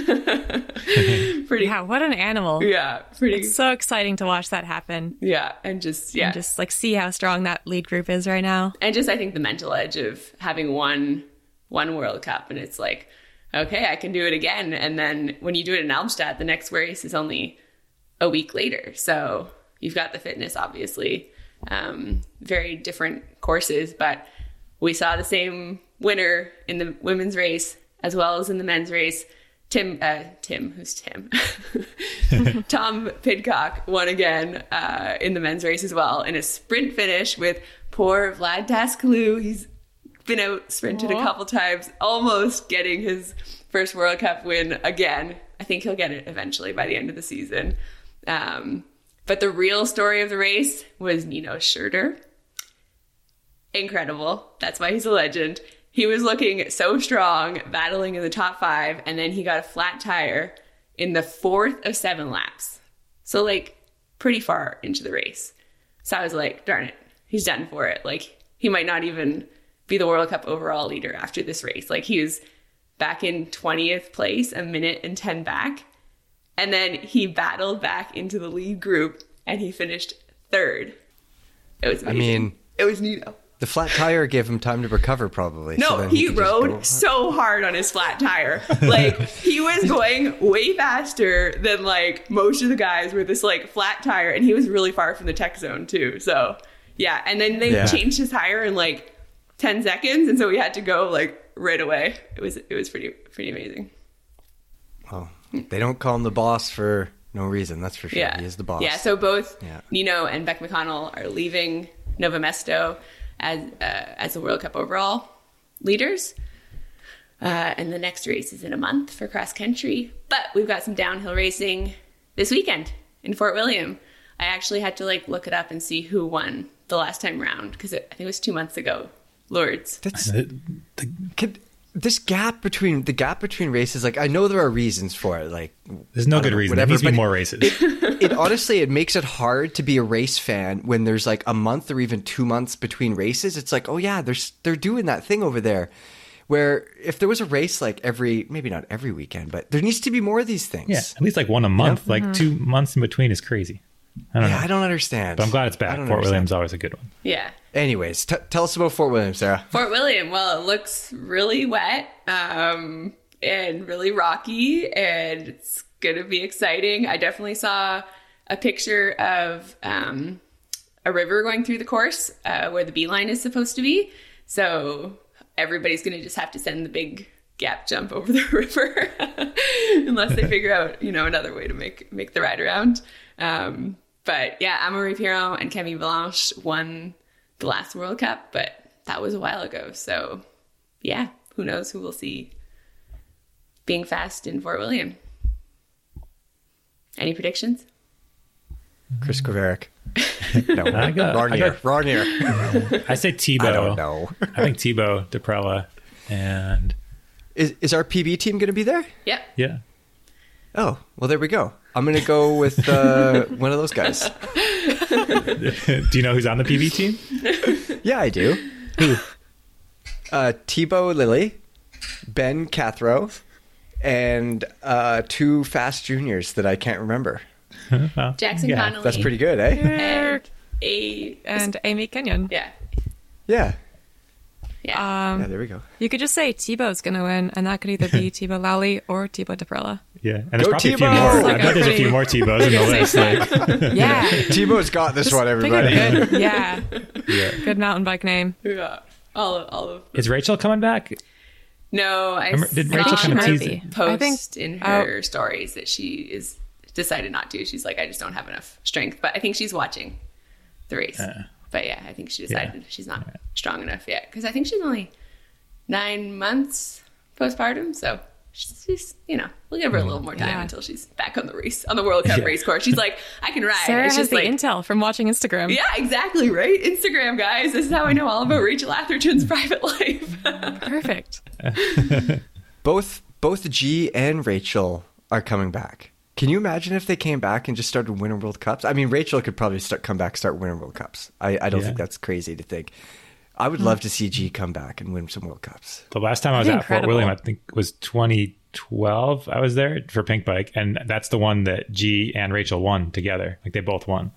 [SPEAKER 4] pretty,
[SPEAKER 3] Yeah, what an animal.
[SPEAKER 4] yeah, pretty,
[SPEAKER 3] It's so exciting to watch that happen.
[SPEAKER 4] yeah, and just yeah,
[SPEAKER 3] And just like see how strong that lead group is right now.
[SPEAKER 4] and just I think the mental edge of having won one World Cup, and it's like, okay, I can do it again, and then when you do it in Albstadt, the next race is only a week later, so you've got the fitness, obviously, um, very different courses, but we saw the same winner in the women's race as well as in the men's race. Tim, uh, Tim, who's Tim? Tom Pidcock won again uh, in the men's race as well in a sprint finish with poor Vlad Dascalu. He's been out sprinted a couple times, almost getting his first World Cup win again. I think he'll get it eventually by the end of the season. Um, but the real story of the race was Nino Schurter. Incredible. That's why he's a legend. He was looking so strong, battling in the top five, and then he got a flat tire in the fourth of seven laps. So, like, pretty far into the race. So I was like, darn it, he's done for it. Like, he might not even be the World Cup overall leader after this race. Like, he was back in 20th place, a minute and 10 back. And then he battled back into the lead group and he finished third. It was
[SPEAKER 1] I mean,
[SPEAKER 4] it was Nino.
[SPEAKER 1] the flat tire gave him time to recover, probably.
[SPEAKER 4] No,
[SPEAKER 1] so
[SPEAKER 4] he,
[SPEAKER 1] just
[SPEAKER 4] rode so hard on his flat tire. Like he was going way faster than like most of the guys with this like flat tire, and he was really far from the tech zone too. So yeah, and then they
[SPEAKER 1] Yeah.
[SPEAKER 4] changed his tire in like ten seconds, and so we had to go like right away. It was it was pretty pretty amazing.
[SPEAKER 1] Well, they don't call him the boss for no reason. That's for sure.
[SPEAKER 4] Yeah,
[SPEAKER 1] He is the boss.
[SPEAKER 4] Yeah, so both
[SPEAKER 1] Yeah.
[SPEAKER 4] Nino and Bec McConnell are leaving Nove Mesto as uh, as the World Cup overall leaders. Uh, and the next race is in a month for cross country. But we've got some downhill racing this weekend in Fort William. I actually had to like look it up and see who won the last time round because I think it was two months ago. Lords.
[SPEAKER 1] That's
[SPEAKER 2] The- the-
[SPEAKER 1] could, this gap between the gap between races. Like I know there are reasons for it. Like
[SPEAKER 2] there's no good
[SPEAKER 1] know,
[SPEAKER 2] reason. There
[SPEAKER 1] whatever,
[SPEAKER 2] needs to be more races.
[SPEAKER 1] it honestly it makes it hard to be a race fan when there's like a month or even two months between races. It's like, oh yeah, there's they're doing that thing over there. Where if there was a race like every maybe not every weekend, but there needs to be more of these things.
[SPEAKER 2] yeah, at least like one a month. Like mm-hmm. two months in between is crazy. I don't
[SPEAKER 1] Yeah,
[SPEAKER 2] know.
[SPEAKER 1] I don't understand.
[SPEAKER 2] but I'm glad it's back. Fort
[SPEAKER 1] understand.
[SPEAKER 2] William's always a good one.
[SPEAKER 4] Yeah.
[SPEAKER 1] Anyways, t- tell us about Fort William, Sarah.
[SPEAKER 4] Fort William, well, it looks really wet um, and really rocky, and it's going to be exciting. I definitely saw a picture of um, a river going through the course uh, where the beeline is supposed to be. So everybody's going to just have to send the big gap jump over the river unless they figure out, you know, another way to make make the ride around. Um, but yeah, Amaury Pierron and Camille Balanche won the last World Cup, but that was a while ago. So yeah, who knows who we'll see being fast in Fort William. Any predictions?
[SPEAKER 1] Chris Kovarik. No,
[SPEAKER 2] I got- I
[SPEAKER 1] Rarnier.
[SPEAKER 2] got-
[SPEAKER 1] Rarnier.
[SPEAKER 2] I say Tebow.
[SPEAKER 1] I don't know.
[SPEAKER 2] I think Tebow, Daprela, and
[SPEAKER 1] Is is our PB team going to be there?
[SPEAKER 4] Yep.
[SPEAKER 2] yeah.
[SPEAKER 1] Oh, well, there we go. I'm going to go with uh, one of those guys.
[SPEAKER 2] Do you know who's on the PB team?
[SPEAKER 1] Yeah, I do.
[SPEAKER 2] Who?
[SPEAKER 1] Uh, Tebow Laly, Ben Cathro, and uh, two fast juniors that I can't remember.
[SPEAKER 2] Well,
[SPEAKER 4] Jackson
[SPEAKER 2] yeah.
[SPEAKER 4] Connolly.
[SPEAKER 1] That's pretty good, eh?
[SPEAKER 4] And a
[SPEAKER 3] And Amy Kenyon.
[SPEAKER 4] yeah,
[SPEAKER 1] Yeah.
[SPEAKER 4] yeah.
[SPEAKER 3] Um,
[SPEAKER 1] Yeah, there we go.
[SPEAKER 3] You could just say Tebow's going to win, and that could either be Tebow Laly or Tebow Daprela.
[SPEAKER 2] Yeah, and there's
[SPEAKER 1] Go
[SPEAKER 2] probably a few more.
[SPEAKER 3] Like
[SPEAKER 2] I bet there's a few more Tebows in the list. Like,
[SPEAKER 3] Yeah.
[SPEAKER 1] Tebow's got this one, everybody.
[SPEAKER 3] good, yeah.
[SPEAKER 2] yeah.
[SPEAKER 3] Good mountain bike name.
[SPEAKER 4] yeah. all of, all of
[SPEAKER 2] Is Rachel coming back?
[SPEAKER 4] No, I
[SPEAKER 2] Remember- did Rachel
[SPEAKER 3] kind of
[SPEAKER 4] her
[SPEAKER 3] tease
[SPEAKER 4] post
[SPEAKER 3] I think-
[SPEAKER 4] in
[SPEAKER 3] oh.
[SPEAKER 4] her stories that she is decided not to. She's like, I just don't have enough strength. But I think she's watching the race. Uh. but yeah, I think she decided she's not strong enough yet because I think she's only nine months postpartum. So she's, she's you know we'll give her a little mm, more time
[SPEAKER 3] Yeah.
[SPEAKER 4] until she's back on the race on the World Cup
[SPEAKER 2] Yeah.
[SPEAKER 4] race course. She's like, I can ride.
[SPEAKER 3] Sarah
[SPEAKER 4] it's
[SPEAKER 3] has
[SPEAKER 4] just
[SPEAKER 3] the
[SPEAKER 4] like.
[SPEAKER 3] intel from watching Instagram.
[SPEAKER 4] yeah, exactly, right? Instagram, guys. This is how I know all about Rachel Atherton's private life.
[SPEAKER 3] Perfect.
[SPEAKER 1] Both both G and Rachel are coming back. Can you imagine if they came back and just started winning World Cups? I mean, Rachel could probably start come back, start winning World Cups. I, I don't
[SPEAKER 2] Yeah.
[SPEAKER 1] think that's crazy to think. I would love hmm. to see G come back and win some World Cups.
[SPEAKER 2] The last time I was
[SPEAKER 3] That'd
[SPEAKER 2] at
[SPEAKER 3] be
[SPEAKER 2] Fort. William, I think was 2012. I was there for Pinkbike, and that's the one that G and Rachel won together. Like they both won.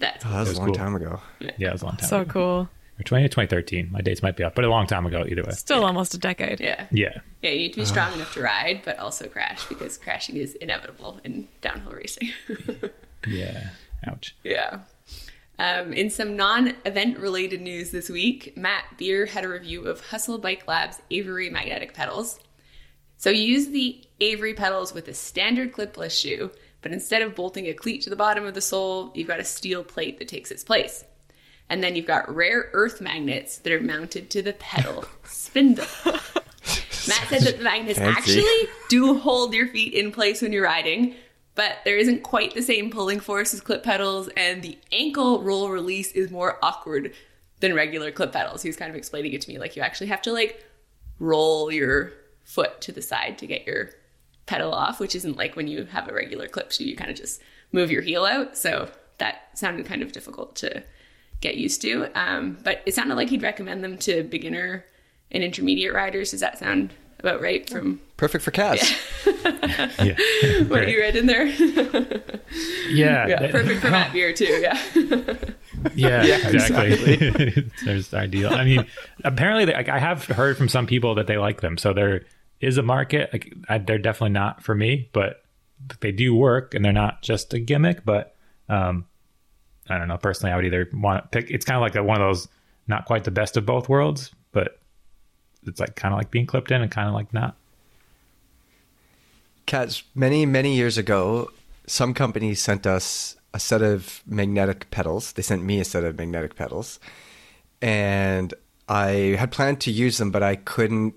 [SPEAKER 4] That's
[SPEAKER 1] Oh, that was
[SPEAKER 2] was
[SPEAKER 1] a long
[SPEAKER 2] cool.
[SPEAKER 1] time ago.
[SPEAKER 2] Yeah, it was a long time.
[SPEAKER 3] So
[SPEAKER 2] ago.
[SPEAKER 3] cool.
[SPEAKER 2] Or 20, 2013. My dates might be up, but a long time ago either way.
[SPEAKER 3] Still almost a decade.
[SPEAKER 4] yeah.
[SPEAKER 2] Yeah.
[SPEAKER 4] Yeah, you need to be uh. strong enough to ride, but also crash because crashing is inevitable in downhill racing.
[SPEAKER 2] Yeah. Ouch.
[SPEAKER 4] yeah. Um, in some non event related news this week, Matt Beer had a review of Hustle Bike Lab's Avery magnetic pedals. So you use the Avery pedals with a standard clipless shoe, but instead of bolting a cleat to the bottom of the sole, you've got a steel plate that takes its place. And then you've got rare earth magnets that are mounted to the pedal spindle. Matt said that the magnets
[SPEAKER 1] Fancy.
[SPEAKER 4] actually do hold your feet in place when you're riding, but there isn't quite the same pulling force as clip pedals, and the ankle roll release is more awkward than regular clip pedals. He was kind of explaining it to me like you actually have to like roll your foot to the side to get your pedal off, which isn't like when you have a regular clip shoe, you kind of just move your heel out. So that sounded kind of difficult to get used to. Um, but it sounded like he'd recommend them to beginner and intermediate riders. Does that sound about right from
[SPEAKER 1] Perfect for Kaz.
[SPEAKER 2] Yeah.
[SPEAKER 4] what you read in there?
[SPEAKER 2] Yeah.
[SPEAKER 4] yeah,
[SPEAKER 2] that-
[SPEAKER 4] perfect for Matt Beer too. Yeah.
[SPEAKER 2] Yeah,
[SPEAKER 1] Yeah,
[SPEAKER 2] exactly. There's ideal. I mean, apparently, they- like I have heard from some people that they like them, so there is a market. Like I, they're definitely not for me, but they do work, and they're not just a gimmick. But um, I don't know. Personally, I would either want to pick. It's kind of like a, one of those not quite the best of both worlds, but it's like kind of like being clipped in and kind of like not.
[SPEAKER 1] Kaz, many, many years ago, some companies sent us a set of magnetic pedals. They sent me a set of magnetic pedals. And I had planned to use them, but I couldn't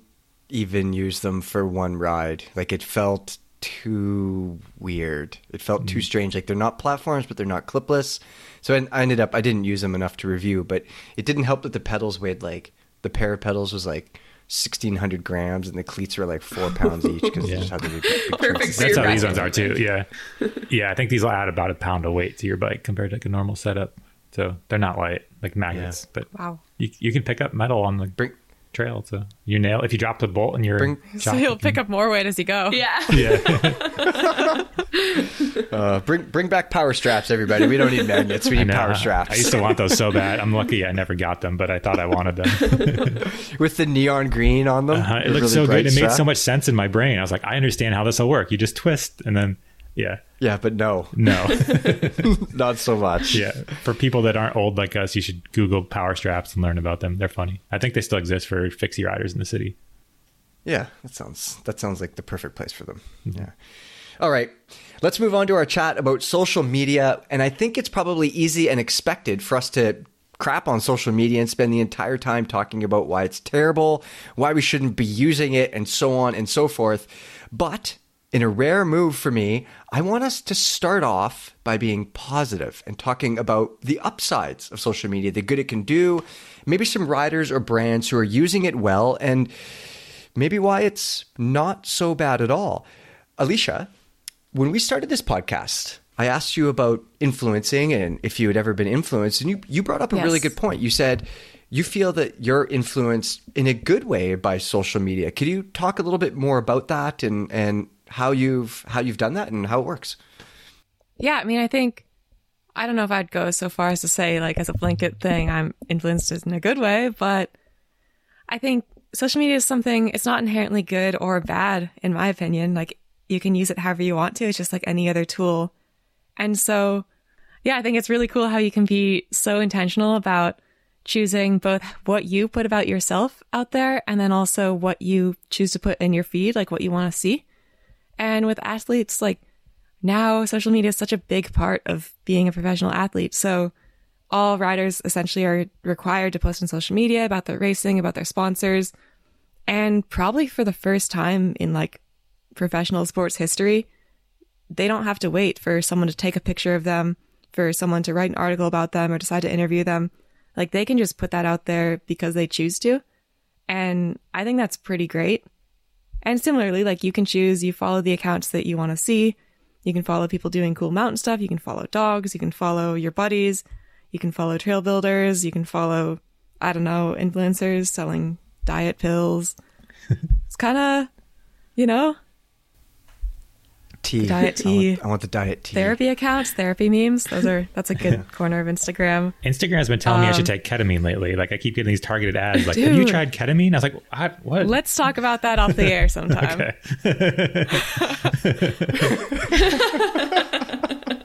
[SPEAKER 1] even use them for one ride. Like it felt too weird. It felt too mm-hmm. strange. Like they're not platforms, but they're not clipless. So I, I ended up, I didn't use them enough to review, but it didn't help that the pedals weighed like, the pair of pedals was like 1600 grams and the cleats were like four pounds each because
[SPEAKER 2] Yeah.
[SPEAKER 1] they just had the big, big
[SPEAKER 4] Perfect
[SPEAKER 2] That's how these ones are too. Yeah, yeah. I think these will add about a pound of weight to your bike compared to like a normal setup. So they're not light like magnets, but
[SPEAKER 3] Wow.
[SPEAKER 2] you you can pick up metal on the
[SPEAKER 1] Bring,
[SPEAKER 2] trail. So you nail if you drop the bolt and you're
[SPEAKER 1] Bring-
[SPEAKER 3] So you'll pick up more weight as you go.
[SPEAKER 4] Yeah.
[SPEAKER 2] Yeah,
[SPEAKER 1] uh, bring, bring back power straps, everybody. We don't need magnets. We need
[SPEAKER 2] know.
[SPEAKER 1] power straps.
[SPEAKER 2] I used to want those so bad. I'm lucky I never got them, but I thought I wanted them.
[SPEAKER 1] With the neon green on them.
[SPEAKER 2] Uh, it
[SPEAKER 1] the
[SPEAKER 2] looked
[SPEAKER 1] really
[SPEAKER 2] so
[SPEAKER 1] bright
[SPEAKER 2] good. It made so much sense in my brain. I was like, I understand how this will work. You just twist and then, yeah,
[SPEAKER 1] Yeah, but no,
[SPEAKER 2] no,
[SPEAKER 1] not so much.
[SPEAKER 2] yeah. For people that aren't old like us, you should Google power straps and learn about them. They're funny. I think they still exist for fixie riders in the city.
[SPEAKER 1] Yeah, that sounds that sounds like the perfect place for them. Mm-hmm. Yeah. All right. Let's move on to our chat about social media, and I think it's probably easy and expected for us to crap on social media and spend the entire time talking about why it's terrible, why we shouldn't be using it, and so on and so forth. But in a rare move for me, I want us to start off by being positive and talking about the upsides of social media, the good it can do, maybe some riders or brands who are using it well, and maybe why it's not so bad at all. Alicia, when we started this podcast, I asked you about influencing and if you had ever been influenced, and you, you brought up a really good point. You said you feel that you're influenced in a good way by social media. Could you talk a little bit more about that and, and how you've how you've done that and how it works?
[SPEAKER 3] Yeah, I mean, I think I don't know if I'd go so far as to say like as a blanket thing, I'm influenced in a good way, but I think social media is something it's not inherently good or bad in my opinion. Like you can use it however you want to. It's just like any other tool. And so yeah, I think it's really cool how you can be so intentional about choosing both what you put about yourself out there and then also what you choose to put in your feed, like what you want to see. And with athletes, like now social media is such a big part of being a professional athlete. So all riders essentially are required to post on social media about their racing, about their sponsors. And probably for the first time in like professional sports history, they don't have to wait for someone to take a picture of them, for someone to write an article about them or decide to interview them. Like they can just put that out there because they choose to. And I think that's pretty great. And similarly, like you can choose, you follow the accounts that you want to see. You can follow people doing cool mountain stuff. You can follow dogs. You can follow your buddies. You can follow trail builders. You can follow, I don't know, influencers selling diet pills. it's kind of, you know,
[SPEAKER 1] Tea.
[SPEAKER 3] Diet
[SPEAKER 1] I
[SPEAKER 3] tea.
[SPEAKER 1] want, I want the diet tea.
[SPEAKER 3] therapy accounts, therapy memes. Those are, that's a good corner of Instagram.
[SPEAKER 2] Instagram has been telling me I should
[SPEAKER 3] Um,
[SPEAKER 2] take ketamine lately. Like I keep getting these targeted ads. Like, have you tried ketamine? I was like, I, what?
[SPEAKER 3] Let's talk about that off the air sometime.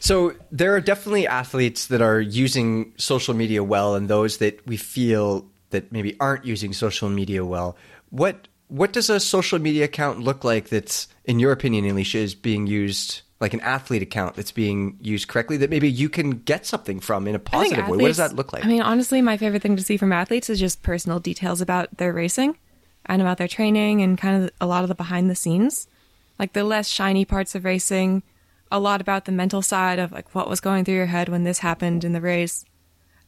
[SPEAKER 1] So there are definitely athletes that are using social media well, and those that we feel that maybe aren't using social media well. What what does a social media account look like that's, in your opinion, Alicia, is being used like an athlete account that's being used correctly that maybe you can get something from in a positive way? What does that look like?
[SPEAKER 3] I mean, honestly, my favorite thing to see from athletes is just personal details about their racing and about their training and kind of a lot of the behind the scenes, like the less shiny parts of racing, a lot about the mental side of like what was going through your head when this happened in the race.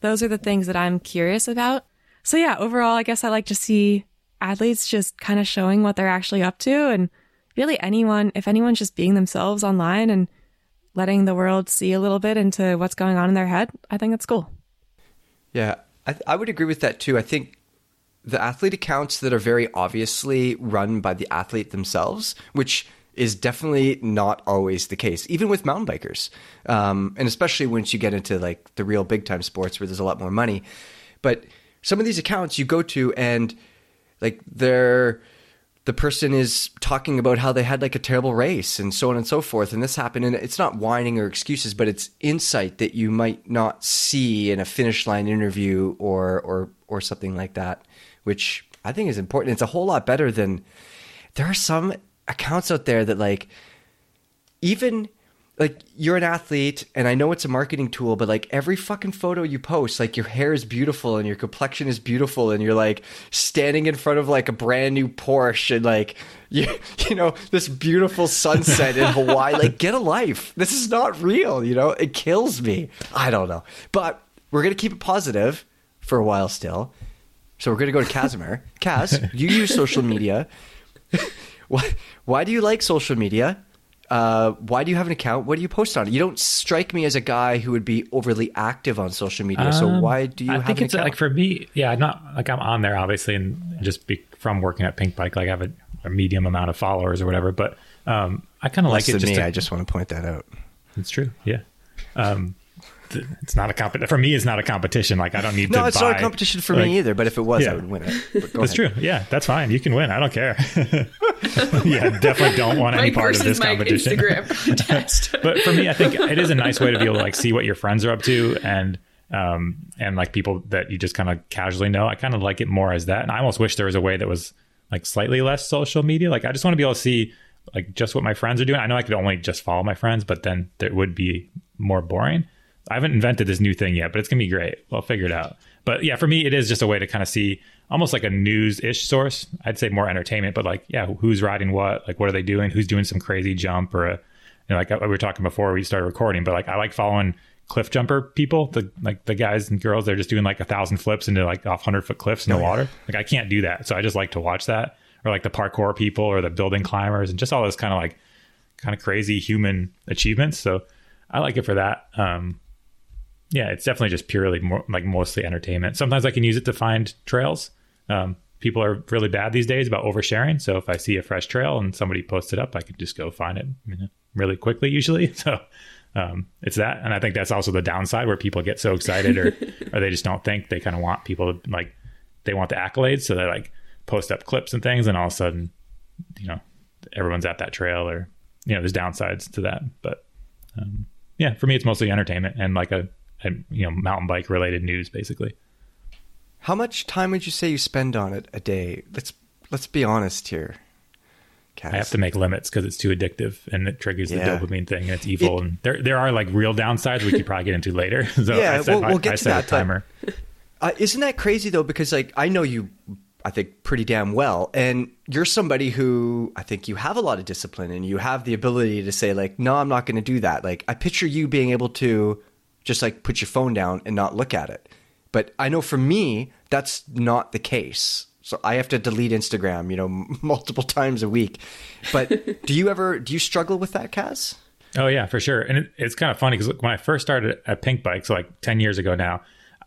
[SPEAKER 3] Those are the things that I'm curious about. So yeah, overall, I guess I like to see athletes just kind of showing what they're actually up to and really anyone, if anyone's just being themselves online and letting the world see a little bit into what's going on in their head, I think that's cool.
[SPEAKER 1] Yeah, I, I would agree with that too. I think the athlete accounts that are very obviously run by the athlete themselves, which is definitely not always the case, even with mountain bikers, um, and especially once you get into like the real big time sports where there's a lot more money. But some of these accounts you go to and like they're the person is talking about how they had like a terrible race and so on and so forth and this happened and it's not whining or excuses but it's insight that you might not see in a finish line interview or or or something like that which i think is important. It's a whole lot better than there are some accounts out there that like even like you're an athlete and I know it's a marketing tool, but like every fucking photo you post, like your hair is beautiful and your complexion is beautiful and you're like standing in front of like a brand new Porsche and like you you know, this beautiful sunset in Hawaii. Like get a life. This is not real, you know? It kills me. I don't know. But we're gonna keep it positive for a while still. So we're gonna go to Kazimer. Kaz, you use social media. why why do you like social media? Uh, why do you have an account? What do you post on? You don't strike me as a guy who would be overly active on social media. so
[SPEAKER 2] Um,
[SPEAKER 1] why do you
[SPEAKER 2] I
[SPEAKER 1] have
[SPEAKER 2] think
[SPEAKER 1] an
[SPEAKER 2] it's
[SPEAKER 1] account?
[SPEAKER 2] like for me, yeah, not like I'm on there obviously, and just be, from working at Pinkbike, like I have a, a medium amount of followers or whatever. But um, I kind of like it. Just
[SPEAKER 1] me.
[SPEAKER 2] to-
[SPEAKER 1] I just want to point that out.
[SPEAKER 2] it's true, yeah. Um, it's not a comp for me. It's not a competition. Like I don't need to.
[SPEAKER 1] No, it's not a competition for
[SPEAKER 2] like,
[SPEAKER 1] me either. But if it was,
[SPEAKER 2] Yeah.
[SPEAKER 1] I would win it.
[SPEAKER 2] That's
[SPEAKER 1] ahead.
[SPEAKER 2] true. Yeah, that's fine. You can win. I don't care. yeah, definitely don't want any part of
[SPEAKER 4] versus
[SPEAKER 2] this
[SPEAKER 4] Mike
[SPEAKER 2] competition.
[SPEAKER 4] Instagram contest.
[SPEAKER 2] but for me, I think it is a nice way to be able to like see what your friends are up to and um and like people that you just kind of casually know. I kind of like it more as that. And I almost wish there was a way that was like slightly less social media. Like I just want to be able to see like just what my friends are doing. I know I could only just follow my friends, but then it would be more boring. I haven't invented this new thing yet, but it's gonna be great. We'll figure it out. But yeah, for me, it is just a way to kind of see almost like a news-ish source. I'd say more entertainment, but like, yeah, who's riding what? Like, what are they doing? Who's doing some crazy jump or a, you know, like we were talking before we started recording, but like I like following cliff jumper people, the like the guys and girls, they're just doing like a thousand flips into like off hundred foot cliffs in the water. Like I can't do that. So I just like to watch that. Or like the parkour people or the building climbers and just all those kind of like kind of crazy human achievements. So I like it for that. Um yeah, it's definitely just purely more like mostly entertainment. Sometimes I can use it to find trails. Um, people are really bad these days about oversharing. So if I see a fresh trail and somebody posts it up, I can just go find it you know, really quickly usually. So um, it's that, and I think that's also the downside where people get so excited or or they just don't think they kind of want people to like they want the accolades, so they like post up clips and things, and all of a sudden, you know, everyone's at that trail or you know, there's downsides to that, but um, yeah, for me, it's mostly entertainment and like a you know, mountain bike related news basically.
[SPEAKER 1] How much time would you say you spend on it a day? Let's let's be honest here. Kaz.
[SPEAKER 2] I have to make limits because it's too addictive and it triggers the
[SPEAKER 1] Yeah.
[SPEAKER 2] dopamine thing and it's evil.
[SPEAKER 1] It-
[SPEAKER 2] and there, there are like real downsides we could probably get into later. So
[SPEAKER 1] Yeah,
[SPEAKER 2] I set,
[SPEAKER 1] we'll- we'll get
[SPEAKER 2] I
[SPEAKER 1] to
[SPEAKER 2] set
[SPEAKER 1] that,
[SPEAKER 2] a
[SPEAKER 1] but-
[SPEAKER 2] timer.
[SPEAKER 1] Uh, isn't that crazy though? Because like I know you, I think pretty damn well, and you're somebody who I think you have a lot of discipline and you have the ability to say like, no, I'm not going to do that. Like I picture you being able to just like put your phone down and not look at it. But I know for me that's not the case. So I have to delete Instagram, you know, multiple times a week. But do you ever do you struggle with that, Kaz?
[SPEAKER 2] Oh yeah, for sure. And it, it's kind of funny because when I first started at Pinkbike, so like ten years ago now,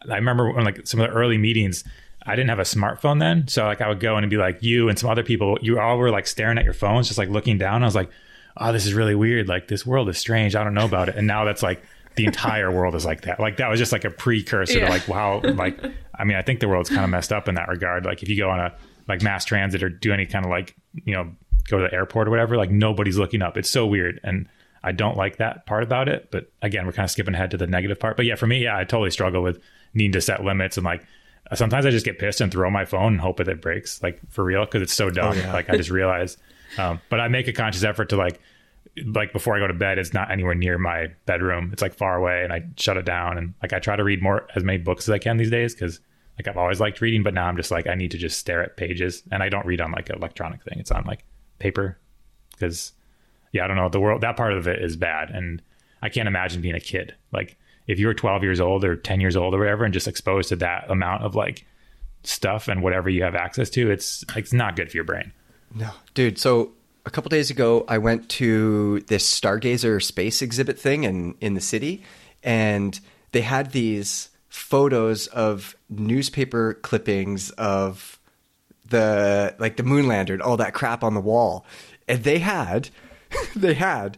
[SPEAKER 2] I remember when like some of the early meetings, I didn't have a smartphone then, so like I would go and be like you and some other people, you all were like staring at your phones, just like looking down. I was like, oh, this is really weird. Like this world is strange. I don't know about it. And now that's like the entire world is like that. Like that was just like a precursor
[SPEAKER 4] Yeah.
[SPEAKER 2] to like wow. Like I mean, I think the world's kind of messed up in that regard. Like if you go on a like mass transit or do any kind of like you know go to the airport or whatever, like nobody's looking up. It's so weird and. I don't like that part about it, but again, we're kind of skipping ahead to the negative part. But yeah, for me, yeah, I totally struggle with needing to set limits and like sometimes I just get pissed and throw my phone and hope that it breaks, like for real, because it's so dumb.
[SPEAKER 1] yeah.
[SPEAKER 2] Like I just realize, um, but I make a conscious effort to like, like before I go to bed, it's not anywhere near my bedroom. It's like far away, and I shut it down. And like I try to read more as many books as I can these days because like I've always liked reading, but now I'm just like I need to just stare at pages, and I don't read on like an electronic thing. It's on like paper because yeah, I don't know. The world that part of it is bad, and I can't imagine being a kid. Like if you were 12 years old or 10 years old or whatever, and just exposed to that amount of like stuff and whatever you have access to, it's it's not good for your brain.
[SPEAKER 1] No, dude. So a couple days ago, I went to this Stargazer space exhibit thing in in the city, and they had these photos of newspaper clippings of the like the moonlander and all that crap on the wall, and they had they had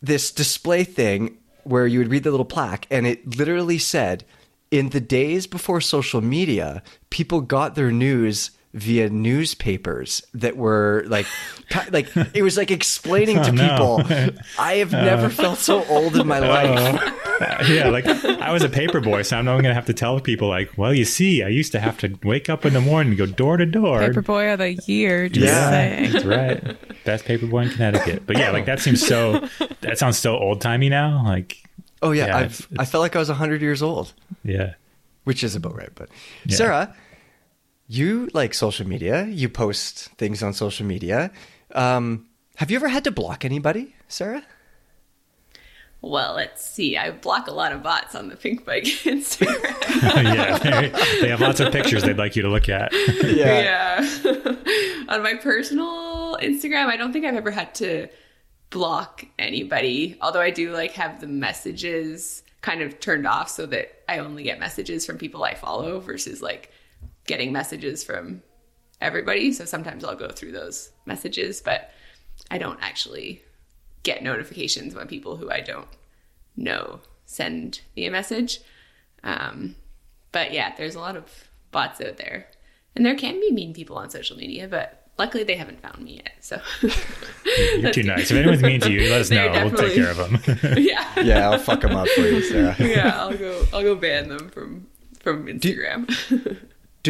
[SPEAKER 1] this display thing where you would read the little plaque, and it literally said, "In the days before social media, people got their news." Via newspapers that were like, like it was like explaining to
[SPEAKER 2] Oh, no.
[SPEAKER 1] people. I have uh, never felt so old in my oh. life.
[SPEAKER 2] Uh, yeah, like I was a paper boy, so I'm not going to have to tell people like, well, you see, I used to have to wake up in the morning and go door to door.
[SPEAKER 3] Paperboy of the year. Just
[SPEAKER 1] Yeah.
[SPEAKER 3] saying.
[SPEAKER 2] That's right. Best paper boy in Connecticut. But yeah, like that seems so. That sounds so old timey now. Like,
[SPEAKER 1] Oh yeah,
[SPEAKER 2] Yeah,
[SPEAKER 1] I've,
[SPEAKER 2] it's-
[SPEAKER 1] I felt like I was hundred years old,
[SPEAKER 2] yeah.
[SPEAKER 1] which is about right. But
[SPEAKER 2] Yeah.
[SPEAKER 1] Sarah, you like social media. You post things on social media. Um, have you ever had to block anybody, Sarah?
[SPEAKER 4] Well, let's see. I block a lot of bots on the Pinkbike Instagram.
[SPEAKER 2] yeah, they, they have lots of pictures they'd like you to look at.
[SPEAKER 4] yeah. on my personal Instagram, I don't think I've ever had to block anybody. Although I do like have the messages kind of turned off so that I only get messages from people I follow versus like getting messages from everybody. So sometimes I'll go through those messages, but I don't actually get notifications when people who I don't know send me a message. Um, but yeah, there's a lot of bots out there. And there can be mean people on social media, but luckily they haven't found me yet. So
[SPEAKER 2] You're too nice. If anyone's mean to you, let us know.
[SPEAKER 4] They're
[SPEAKER 2] We'll take care of them.
[SPEAKER 4] yeah.
[SPEAKER 1] Yeah, I'll fuck them up for you, Sarah.
[SPEAKER 4] Yeah, I'll go I'll go ban them from from Instagram.
[SPEAKER 1] Do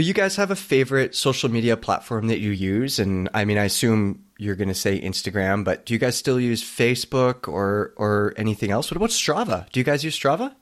[SPEAKER 1] you guys have a favorite social media platform that you use? And I mean, I assume you're going to say Instagram, but do you guys still use Facebook or or anything else? What about Strava? Do you guys use Strava?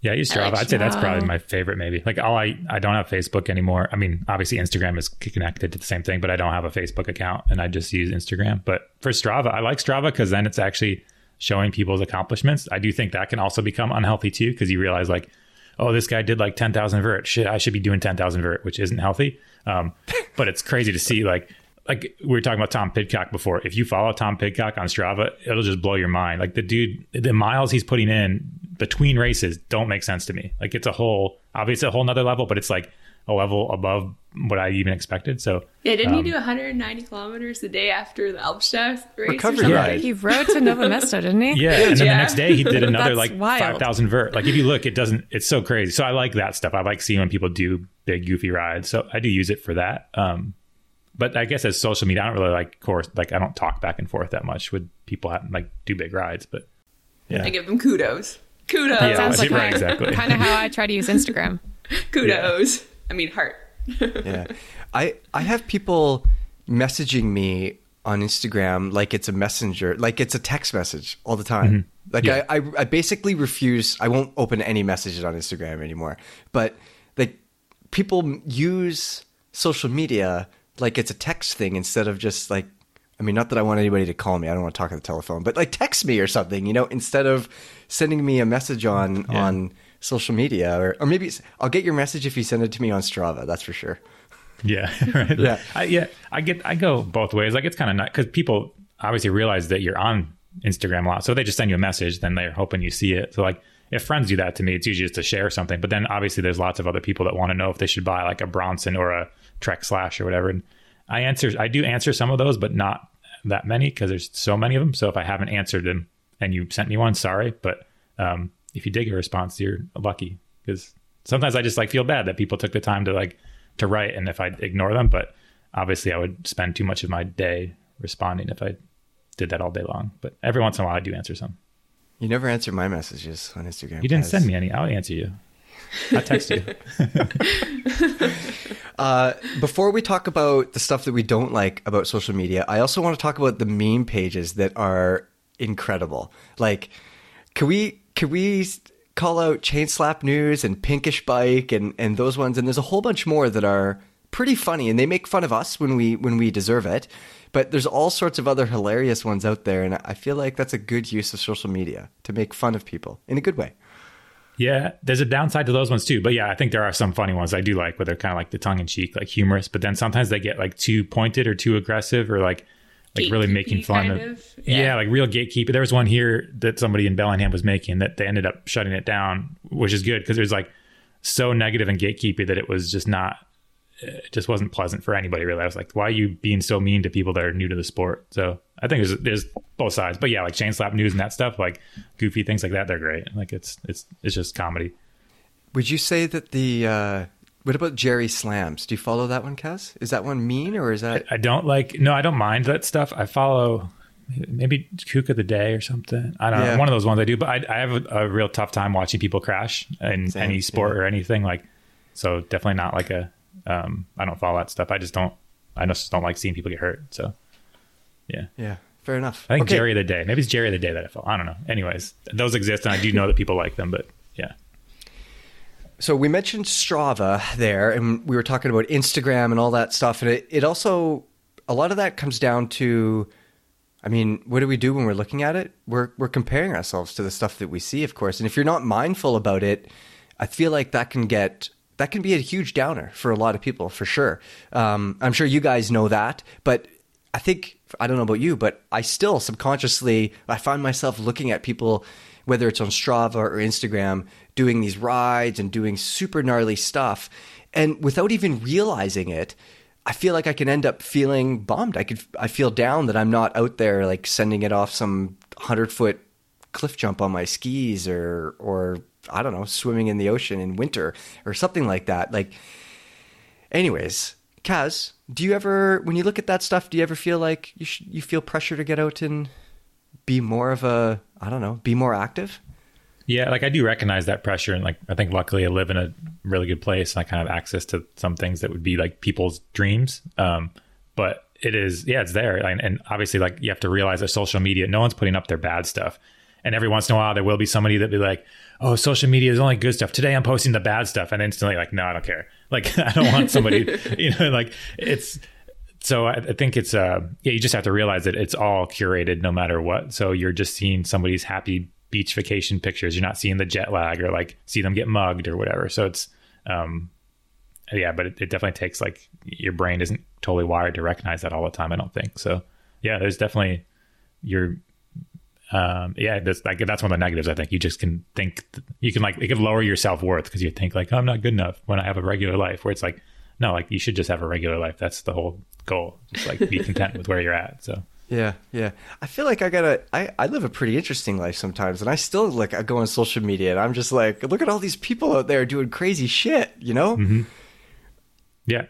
[SPEAKER 2] Yeah, I use
[SPEAKER 4] I
[SPEAKER 2] Strava.
[SPEAKER 4] like
[SPEAKER 2] I'd say that's probably my favorite. Maybe like all I I don't have Facebook anymore. I mean, obviously Instagram is connected to the same thing, but I don't have a Facebook account, and I just use Instagram. But for Strava, I like Strava because then it's actually showing people's accomplishments. I do think that can also become unhealthy too because you realize like, oh, this guy did like ten thousand vert. Shit, I should be doing ten thousand vert, which isn't healthy. Um, but it's crazy to see like. Like we were talking about Tom Pidcock before. If you follow Tom Pidcock on Strava, it'll just blow your mind. Like the dude, the miles he's putting in between races don't make sense to me. Like it's a whole, obviously a whole nother level, but it's like a level above what I even expected. So
[SPEAKER 4] yeah, didn't
[SPEAKER 2] Um,
[SPEAKER 4] he do 190 kilometers the day after the Albstadt race?
[SPEAKER 1] Recovery
[SPEAKER 4] or something?
[SPEAKER 1] ride.
[SPEAKER 3] He rode to Nove Mesto, didn't he?
[SPEAKER 2] yeah, and then
[SPEAKER 4] Yeah.
[SPEAKER 2] the next day he did another like
[SPEAKER 3] wild.
[SPEAKER 2] five thousand vert. Like if you look, it doesn't. It's so crazy. So I like that stuff. I like seeing when people do big goofy rides. So I do use it for that. Um, but I guess as social media, I don't really like course. Like I don't talk back and forth that much with people have, like do big rides. But yeah,
[SPEAKER 4] I give them kudos. Kudos.
[SPEAKER 2] Yeah,
[SPEAKER 3] Sounds like
[SPEAKER 2] right, exactly.
[SPEAKER 3] kind of how I try to use Instagram.
[SPEAKER 4] Kudos. I mean, heart.
[SPEAKER 1] yeah. I I have people messaging me on Instagram like it's a messenger, like it's a text message all the time. Mm-hmm. Like
[SPEAKER 2] Yeah.
[SPEAKER 1] I, I I basically refuse. I won't open any messages on Instagram anymore. But like people use social media like it's a text thing instead of just like. I mean, not that I want anybody to call me. I don't want to talk on the telephone, but like text me or something, you know, instead of sending me a message on
[SPEAKER 2] Yeah.
[SPEAKER 1] on social media or or maybe I'll get your message if you send it to me on Strava. That's for sure.
[SPEAKER 2] Yeah, right.
[SPEAKER 1] Yeah.
[SPEAKER 2] I, yeah. I get. I go both ways. Like it's kind of nice because people obviously realize that you're on Instagram a lot, so they just send you a message, then they're hoping you see it. So like, if friends do that to me, it's usually just to share something. But then obviously there's lots of other people that want to know if they should buy like a Bronson or a Trek Slash or whatever. And I answer. I do answer some of those, but not that many because there's so many of them. So if I haven't answered them and you sent me one, sorry. But um, if you did get a response, you're lucky because sometimes I just like feel bad that people took the time to like to write, and if I ignore them, but obviously I would spend too much of my day responding if I did that all day long. But every once in a while, I do answer some.
[SPEAKER 1] You never answer my messages on Instagram.
[SPEAKER 2] You didn't
[SPEAKER 1] guys.
[SPEAKER 2] send me any. I would answer you. I text you.
[SPEAKER 1] Uh, before we talk about the stuff that we don't like about social media, I also want to talk about the meme pages that are incredible. Like, can we can we call out Chain Slap News and Pinkish Bike and and those ones? And there's a whole bunch more that are pretty funny, and they make fun of us when we when we deserve it. But there's all sorts of other hilarious ones out there, and I feel like that's a good use of social media to make fun of people in a good way.
[SPEAKER 2] Yeah, there's a downside to those ones too. But yeah, I think there are some funny ones I do like where they're kind of like the tongue in cheek, like humorous. But then sometimes they get like too pointed or too aggressive or like like really making fun
[SPEAKER 4] kind
[SPEAKER 2] of.
[SPEAKER 4] of.
[SPEAKER 2] Yeah.
[SPEAKER 4] Yeah.
[SPEAKER 2] like real gatekeeper. There was one here that somebody in Bellingham was making that they ended up shutting it down, which is good because it was like so negative and gatekeepy that it was just not. It just wasn't pleasant for anybody really. I was like, why are you being so mean to people that are new to the sport? So I think there's there's both sides, but yeah, like chain slap news and that stuff, like goofy things like that, they're great. Like it's it's it's just comedy.
[SPEAKER 1] Would you say that the uh, what about Jerry Slams? Do you follow that one, Kaz? Is that one mean or is that
[SPEAKER 2] I don't like. No, I don't mind that stuff. I follow maybe Kook of the Day or something. I don't
[SPEAKER 1] Yeah.
[SPEAKER 2] know. One of those ones I do, but I, I have a, a real tough time watching people crash in
[SPEAKER 1] Same,
[SPEAKER 2] any sport
[SPEAKER 1] yeah.
[SPEAKER 2] or anything. Like, so definitely not like a. Um, I don't follow that stuff. I just don't. I just don't like seeing people get hurt. So, yeah.
[SPEAKER 1] Yeah, fair enough.
[SPEAKER 2] I think
[SPEAKER 1] Okay.
[SPEAKER 2] Jerry of the Day. Maybe it's Jerry of the Day that I follow. I don't know. Anyways, those exist, and I do know that people like them. But yeah,
[SPEAKER 1] So we mentioned Strava there, and we were talking about Instagram and all that stuff, and it, it also a lot of that comes down to. I mean, what do we do when we're looking at it? We're we're comparing ourselves to the stuff that we see, of course. And if you're not mindful about it, I feel like that can get that can be a huge downer for a lot of people, for sure. Um, I'm sure you guys know that, but I think I don't know about you, but I still subconsciously I find myself looking at people, whether it's on Strava or Instagram, doing these rides and doing super gnarly stuff, and without even realizing it, I feel like I can end up feeling bummed. I could I feel down that I'm not out there like sending it off some hundred foot cliff jump on my skis or or I don't know swimming in the ocean in winter or something like that. Like, anyways, Kaz, do you ever when you look at that stuff, do you ever feel like you you feel pressure to get out and be more of a I don't know, be more active?
[SPEAKER 2] Yeah, like I do recognize that pressure, and like I think luckily I live in a really good place, and I kind of have access to some things that would be like people's dreams. Um, but it is, yeah, it's there, and, and obviously, like you have to realize that social media, no one's putting up their bad stuff, and every once in a while there will be somebody that be like, "Oh, social media is only good stuff." Today I'm posting the bad stuff, and instantly like, no, I don't care. Like I don't want somebody, you know, like it's so I, I think it's uh yeah you just have to realize that it's all curated no matter what so you're just seeing somebody's happy beach vacation pictures. You're not seeing the jet lag or like see them get mugged or whatever. So it's um yeah but it, it definitely takes like your brain isn't totally wired to recognize that all the time i don't think. So yeah there's definitely your um yeah that's like that's one of the negatives i think. You just can think you can like it can lower your self-worth because you think like oh, i'm not good enough when i have a regular life where it's like no like you should just have a regular life. That's the whole goal. Just like be content with where you're at so
[SPEAKER 1] Yeah, yeah. I feel like I gotta. I, I live a pretty interesting life sometimes, and I still like I go on social media and I'm just like, look at all these people out there doing crazy shit. You know? Mm-hmm.
[SPEAKER 2] Yeah.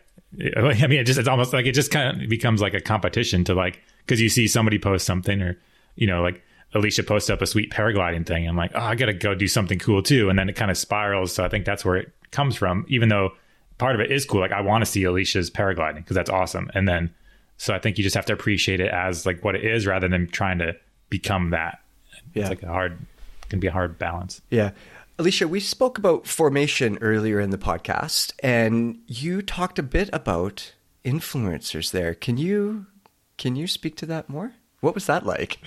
[SPEAKER 2] I mean, it just, it's almost like it just kind of becomes like a competition to like, cause you see somebody post something or, you know, like Alicia posted up a sweet paragliding thing. I'm like, oh, I got to go do something cool too. And then it kind of spirals. So I think that's where it comes from, even though part of it is cool. Like I want to see Alicia's paragliding because that's awesome. And then, so I think you just have to appreciate it as like what it is rather than trying to become that.
[SPEAKER 1] Yeah.
[SPEAKER 2] It's like a hard, can be a hard balance.
[SPEAKER 1] Yeah. Alicia, we spoke about formation earlier in the podcast, and you talked a bit about influencers there. Can you can you speak to that more? What was that like?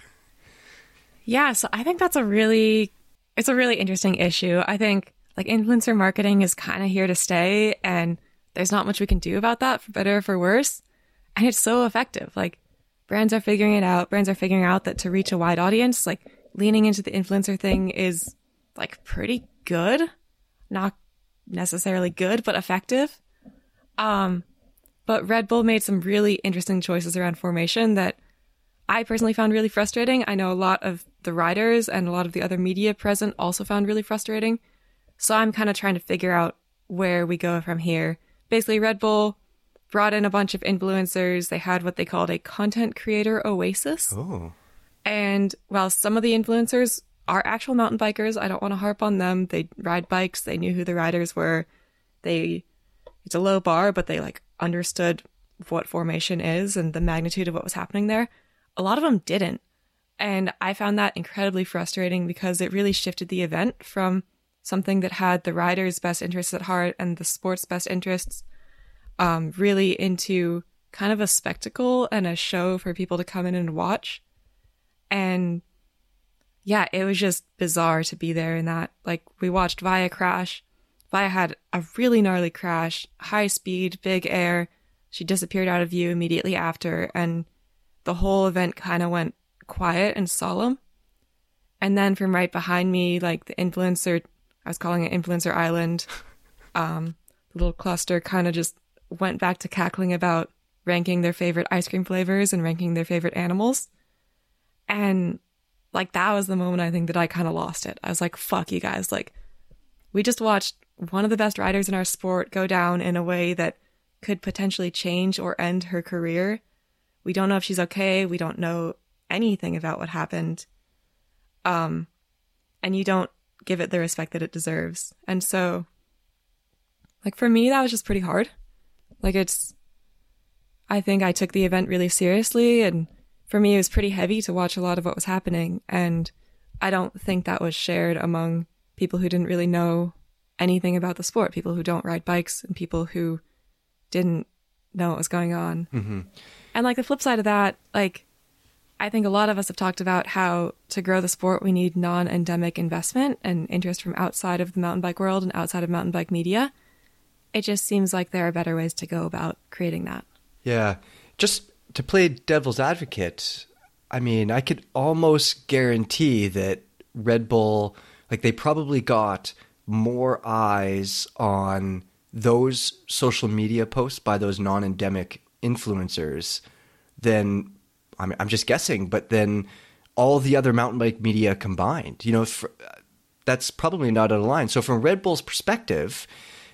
[SPEAKER 3] Yeah, so I think that's a really it's a really interesting issue. I think like influencer marketing is kind of here to stay and there's not much we can do about that for better or for worse. And it's so effective. Like brands are figuring it out. Brands are figuring out that to reach a wide audience, like leaning into the influencer thing is like pretty good. Not necessarily good, but effective. Um but Red Bull made some really interesting choices around formation that I personally found really frustrating. I know a lot of the riders and a lot of the other media present also found really frustrating. So I'm kind of trying to figure out where we go from here. Basically, Red Bull brought in a bunch of influencers. They had what they called a content creator oasis.
[SPEAKER 1] Oh.
[SPEAKER 3] And while some of the influencers are actual mountain bikers, I don't want to harp on them. They ride bikes, they knew who the riders were. They it's a low bar, but they like understood what formation is and the magnitude of what was happening there. A lot of them didn't. And I found that incredibly frustrating because it really shifted the event from something that had the riders' best interests at heart and the sport's best interests um, really into kind of a spectacle and a show for people to come in and watch. And yeah, it was just bizarre to be there in that. Like, we watched Vaea crash. Vaea had a really gnarly crash, high speed, big air. She disappeared out of view immediately after, and the whole event kind of went quiet and solemn. And then from right behind me, like the influencer, I was calling it Influencer Island, um, the little cluster kind of just went back to cackling about ranking their favorite ice cream flavors and ranking their favorite animals. And like that was the moment I think that I kind of lost it. I was like, fuck you guys. Like, we just watched one of the best riders in our sport go down in a way that could potentially change or end her career. We don't know if she's okay. We don't know anything about what happened. Um, and you don't give it the respect that it deserves. And so, like, for me, that was just pretty hard. Like, it's, I think I took the event really seriously. And for me, it was pretty heavy to watch a lot of what was happening. And I don't think that was shared among people who didn't really know anything about the sport, people who don't ride bikes, and people who didn't know what was going on.
[SPEAKER 1] Mm-hmm.
[SPEAKER 3] And like the flip side of that, like I think a lot of us have talked about how to grow the sport, we need non endemic investment and interest from outside of the mountain bike world and outside of mountain bike media. It just seems like there are better ways to go about creating that.
[SPEAKER 1] Yeah. Just to play devil's advocate, I mean, I could almost guarantee that Red Bull, like, they probably got more eyes on those social media posts by those non endemic influencers than I'm, I'm just guessing, but then all the other mountain bike media combined. You know, for, that's probably not out of line. So, from Red Bull's perspective,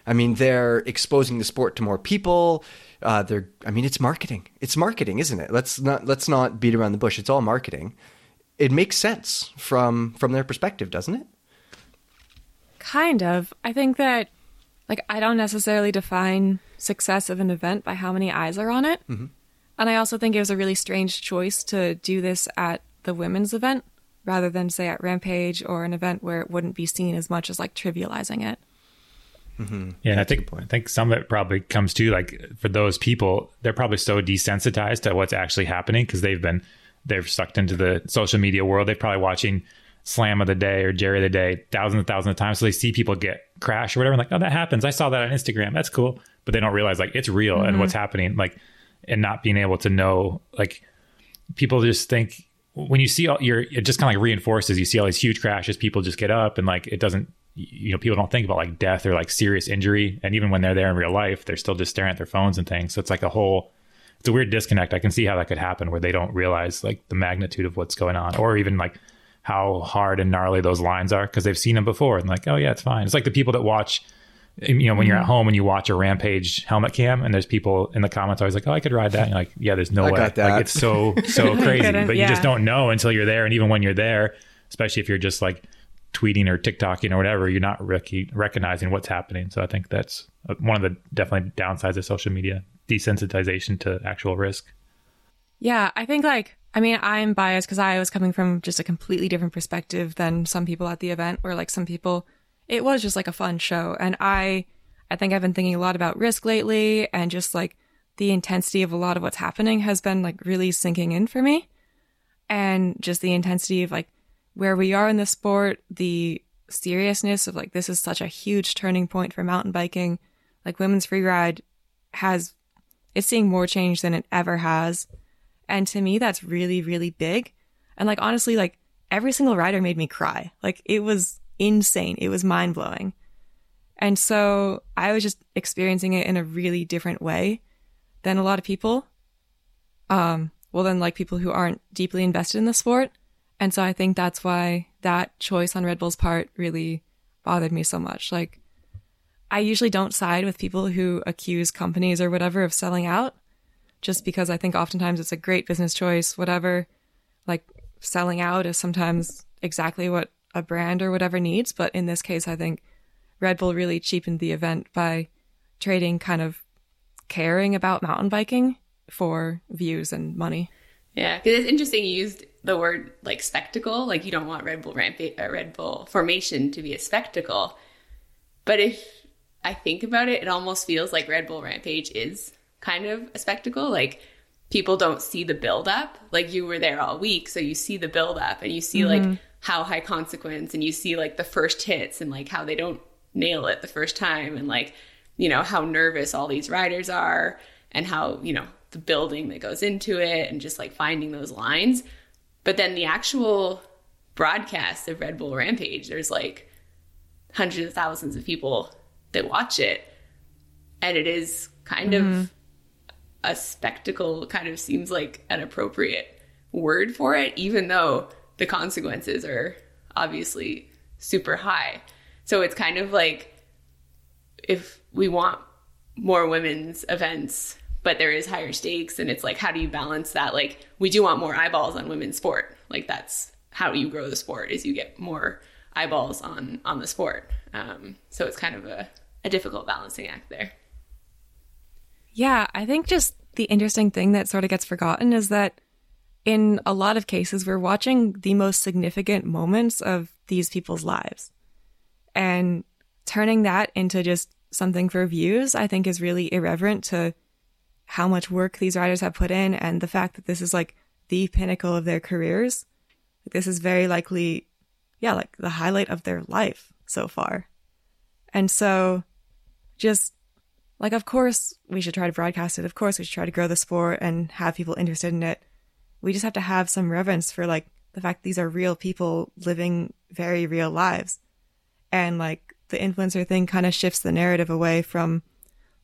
[SPEAKER 1] I mean, they're exposing the sport to more people. Uh, they're, I mean, it's marketing. It's marketing, isn't it? Let's not let's not beat around the bush. It's all marketing. It makes sense from from their perspective, doesn't it?
[SPEAKER 3] Kind of. I think that, like, I don't necessarily define success of an event by how many eyes are on it.
[SPEAKER 1] Mm-hmm.
[SPEAKER 3] And I also think it was a really strange choice to do this at the women's event rather than, say, at Rampage or an event where it wouldn't be seen as much as like trivializing it.
[SPEAKER 2] Mm-hmm. Yeah, and I think I think some of it probably comes to like for those people, they're probably so desensitized to what's actually happening because they've been they've sucked into the social media world. They're probably watching Slam of the Day or Jerry of the Day thousands and thousands of times, so they see people get crash or whatever. And like, oh, that happens. I saw that on Instagram. That's cool, but they don't realize like it's real mm-hmm. and what's happening. Like, and not being able to know like people just think when you see all your it just kind of like reinforces you see all these huge crashes people just get up and like it doesn't you know people don't think about like death or like serious injury and even when they're there in real life they're still just staring at their phones and things so it's like a whole it's a weird disconnect i can see how that could happen where they don't realize like the magnitude of what's going on or even like how hard and gnarly those lines are because they've seen them before and like oh yeah it's fine it's like the people that watch you know, when
[SPEAKER 1] Mm-hmm.
[SPEAKER 2] you're at home and you watch a Rampage helmet cam, and there's people in the comments always like, "Oh, I could ride that." And you're like, "Yeah, there's no
[SPEAKER 1] I
[SPEAKER 2] way."
[SPEAKER 1] got that.
[SPEAKER 2] Like it's so so crazy,
[SPEAKER 3] couldn't,
[SPEAKER 2] but you just don't know until you're there. And even when you're there, especially if you're just like tweeting or TikToking or whatever, you're not rec- recognizing what's happening. So I think that's uh, one of the definitely downsides of social media: desensitization to actual risk.
[SPEAKER 3] Yeah, I think like I mean I'm biased because I was coming from just a completely different perspective than some people at the event, where like some people it was just like a fun show, and I I think I've been thinking a lot about risk lately, and just like the intensity of a lot of what's happening has been like really sinking in for me, and just the intensity of like where we are in the sport, the seriousness of like this is such a huge turning point for mountain biking, like women's free ride has it's seeing more change than it ever has. And to me, that's really, really big. And like, honestly, like every single rider made me cry. Like it was insane. It was mind blowing. And so I was just experiencing it in a really different way than a lot of people. Um, well, then like people who aren't deeply invested in the sport. And so I think that's why that choice on Red Bull's part really bothered me so much. Like, I usually don't side with people who accuse companies or whatever of selling out just because I think oftentimes it's a great business choice, whatever. Like selling out is sometimes exactly what a brand or whatever needs. But in this case, I think Red Bull really cheapened the event by trading kind of caring about mountain biking for views and money.
[SPEAKER 4] Yeah, because it's interesting you used the word like spectacle. Like you don't want Red Bull ramp uh, Red Bull formation to be a spectacle. But if I think about it, it almost feels like Red Bull Rampage is kind of a spectacle. Like people don't see the build up. Like you were there all week, so you see the build up and you see like how high consequence and you see like the first hits and like how they don't nail it the first time and like you know how nervous all these riders are and how you know the building that goes into it and just like finding those lines but then the actual broadcast of red bull rampage there's like hundreds of thousands of people that watch it. And it is kind of mm-hmm. a spectacle kind of seems like an appropriate word for it even though the consequences are obviously super high. So it's kind of like if we want more women's events but there is higher stakes and it's like how do you balance that? Like we do want more eyeballs on women's sport. Like that's how you grow the sport is you get more eyeballs on on the sport. Um, so it's kind of a, a difficult balancing act there.
[SPEAKER 3] Yeah, I think just the interesting thing that sort of gets forgotten is that in a lot of cases, we're watching the most significant moments of these people's lives. And turning that into just something for views, I think is really irreverent to how much work these writers have put in and the fact that this is like the pinnacle of their careers. This is very likely, yeah, like the highlight of their life so far. And so just like, of course, we should try to broadcast it. Of course, we should try to grow the sport and have people interested in it. We just have to have some reverence for like the fact these are real people living very real lives. And like the influencer thing kind of shifts the narrative away from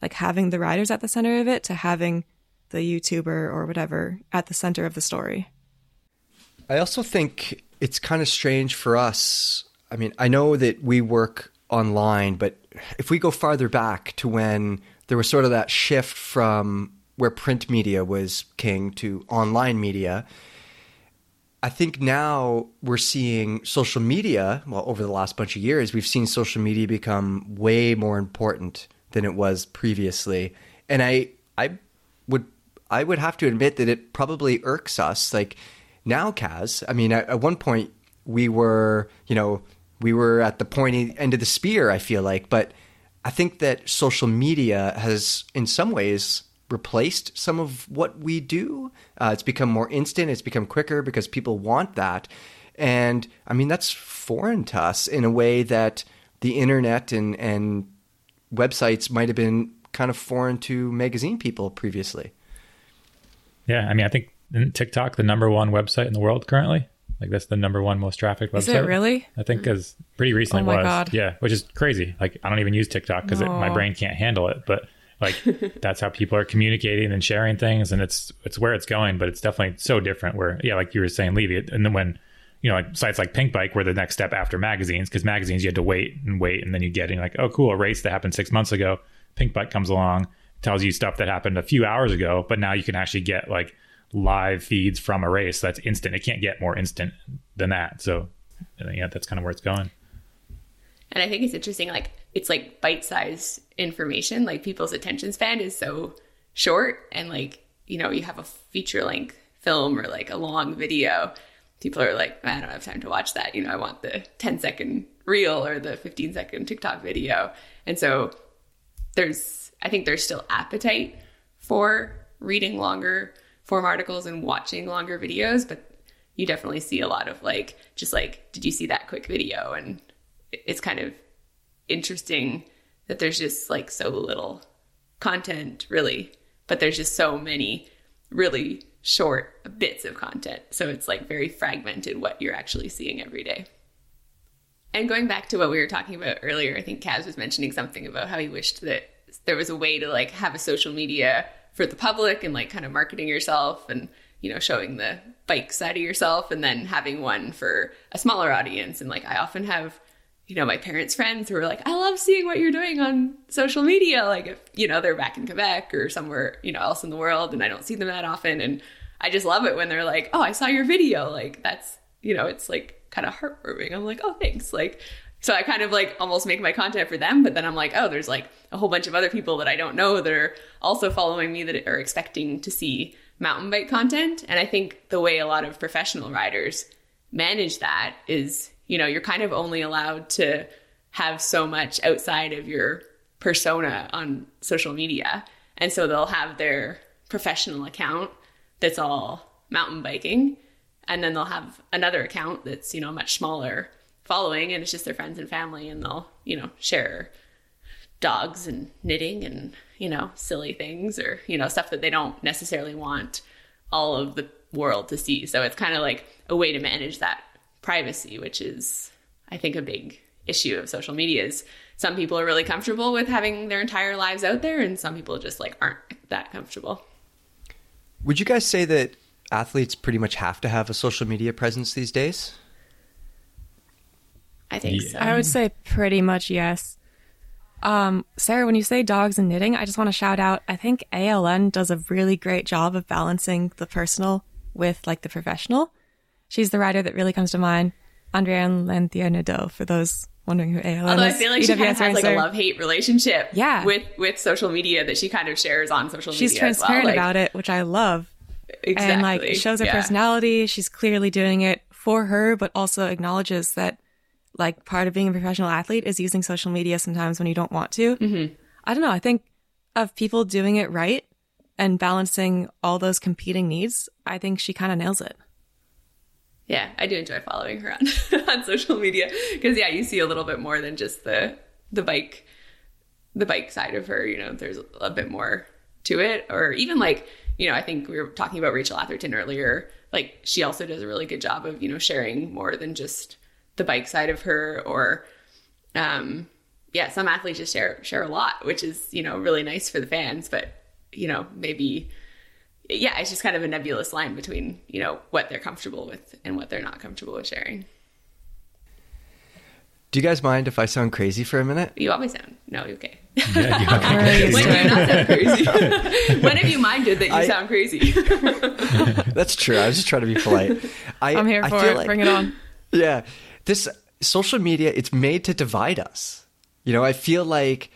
[SPEAKER 3] like having the riders at the center of it to having the YouTuber or whatever at the center of the story.
[SPEAKER 1] I also think it's kind of strange for us. I mean, I know that we work online, but if we go farther back to when there was sort of that shift from where print media was king to online media, I think now we're seeing social media, well, over the last bunch of years, we've seen social media become way more important than it was previously. And I I would I would have to admit that it probably irks us. Like now, Kaz, I mean, at, at one point we were, you know, we were at the pointy end of the spear, I feel like, but I think that social media has in some ways replaced some of what we do. Uh, it's become more instant, it's become quicker because people want that. And I mean, that's foreign to us in a way that the internet and, and websites might have been kind of foreign to magazine people previously.
[SPEAKER 2] Yeah, I mean, I think TikTok the number one website in the world currently. Like that's the number one most trafficked website.
[SPEAKER 3] Is it really?
[SPEAKER 2] I think mm. because pretty recently
[SPEAKER 3] Oh my
[SPEAKER 2] was.
[SPEAKER 3] God.
[SPEAKER 2] Yeah, which is crazy. Like I don't even use TikTok because my brain can't handle it. But like that's how people are communicating and sharing things, and it's it's where it's going. But it's definitely so different. Where yeah, like you were saying, Levy, and then when you know, like sites like Pinkbike were the next step after magazines because magazines you had to wait and wait, and then you get in like, oh, cool, a race that happened six months ago. Pinkbike comes along, tells you stuff that happened a few hours ago, but now you can actually get like live feeds from a race that's instant. It can't get more instant than that. So, yeah, that's kind of where it's going.
[SPEAKER 4] And I think it's interesting, like it's like bite-sized information. Like people's attention span is so short, and like you know, you have a feature-length film or like a long video people are like, I don't have time to watch that. You know, I want the 10 second reel or the 15 second TikTok video. And so there's, I think there's still appetite for reading longer form articles and watching longer videos, but you definitely see a lot of like, just like, did you see that quick video? And it's kind of interesting that there's just like so little content really, but there's just so many really short bits of content. So it's like very fragmented what you're actually seeing every day. And going back to what we were talking about earlier, I think Kaz was mentioning something about how he wished that there was a way to like have a social media for the public and like kind of marketing yourself and you know showing the bike side of yourself and then having one for a smaller audience and like I often have you know my parents friends who are like I love seeing what you're doing on social media like if you know they're back in Quebec or somewhere you know else in the world and I don't see them that often and I just love it when they're like, "Oh, I saw your video." Like that's, you know, it's like kind of heartwarming. I'm like, "Oh, thanks." Like so I kind of like almost make my content for them, but then I'm like, "Oh, there's like a whole bunch of other people that I don't know that are also following me that are expecting to see mountain bike content." And I think the way a lot of professional riders manage that is, you know, you're kind of only allowed to have so much outside of your persona on social media. And so they'll have their professional account that's all mountain biking. And then they'll have another account that's, you know, much smaller following and it's just their friends and family and they'll, you know, share dogs and knitting and, you know, silly things or, you know, stuff that they don't necessarily want all of the world to see. So it's kind of like a way to manage that privacy, which is, I think, a big issue of social media is some people are really comfortable with having their entire lives out there and some people just like aren't that comfortable.
[SPEAKER 1] Would you guys say that athletes pretty much have to have a social media presence these days?
[SPEAKER 4] I think
[SPEAKER 2] Yeah.
[SPEAKER 4] so.
[SPEAKER 3] I would say pretty much yes. Um, Sarah, when you say dogs and knitting, I just want to shout out. I think ALN does a really great job of balancing the personal with like the professional. She's the writer that really comes to mind, Andréane Lanthier Nadeau, for those wondering who ALN
[SPEAKER 4] Although I feel like she kind of has like a love hate relationship
[SPEAKER 3] Yeah.
[SPEAKER 4] with with social media that she kind of shares on social
[SPEAKER 3] She's
[SPEAKER 4] media. well.
[SPEAKER 3] transparent
[SPEAKER 4] Like,
[SPEAKER 3] about it, which I love.
[SPEAKER 4] Exactly.
[SPEAKER 3] and like it shows her
[SPEAKER 4] Yeah.
[SPEAKER 3] personality. She's clearly doing it for her, but also acknowledges that like part of being a professional athlete is using social media sometimes when you don't want to. Mm-hmm. I don't know. I think of people doing it right and balancing all those competing needs. I think she kind of nails it.
[SPEAKER 4] Yeah, I do enjoy following her on on social media because yeah, you see a little bit more than just the the bike the bike side of her. You know, there's a bit more to it, or even like you know, I think we were talking about Rachel Atherton earlier. Like she also does a really good job of you know sharing more than just the bike side of her, or um, yeah, some athletes just share share a lot, which is you know really nice for the fans, but you know maybe yeah, it's just kind of a nebulous line between, you know, what they're comfortable with and what they're not comfortable with sharing.
[SPEAKER 1] Do you guys mind if I sound crazy for a minute?
[SPEAKER 4] You always sound no, okay.
[SPEAKER 2] Yeah, you know,
[SPEAKER 3] Right.
[SPEAKER 4] when do you not sound crazy? when have you minded that you
[SPEAKER 1] I-
[SPEAKER 4] sound crazy?
[SPEAKER 1] That's true. I was just trying to be polite. I,
[SPEAKER 3] I'm here
[SPEAKER 1] I
[SPEAKER 3] for
[SPEAKER 1] feel
[SPEAKER 3] it.
[SPEAKER 1] like-
[SPEAKER 3] Bring it on.
[SPEAKER 1] Yeah. This social media, it's made to divide us. You know, I feel like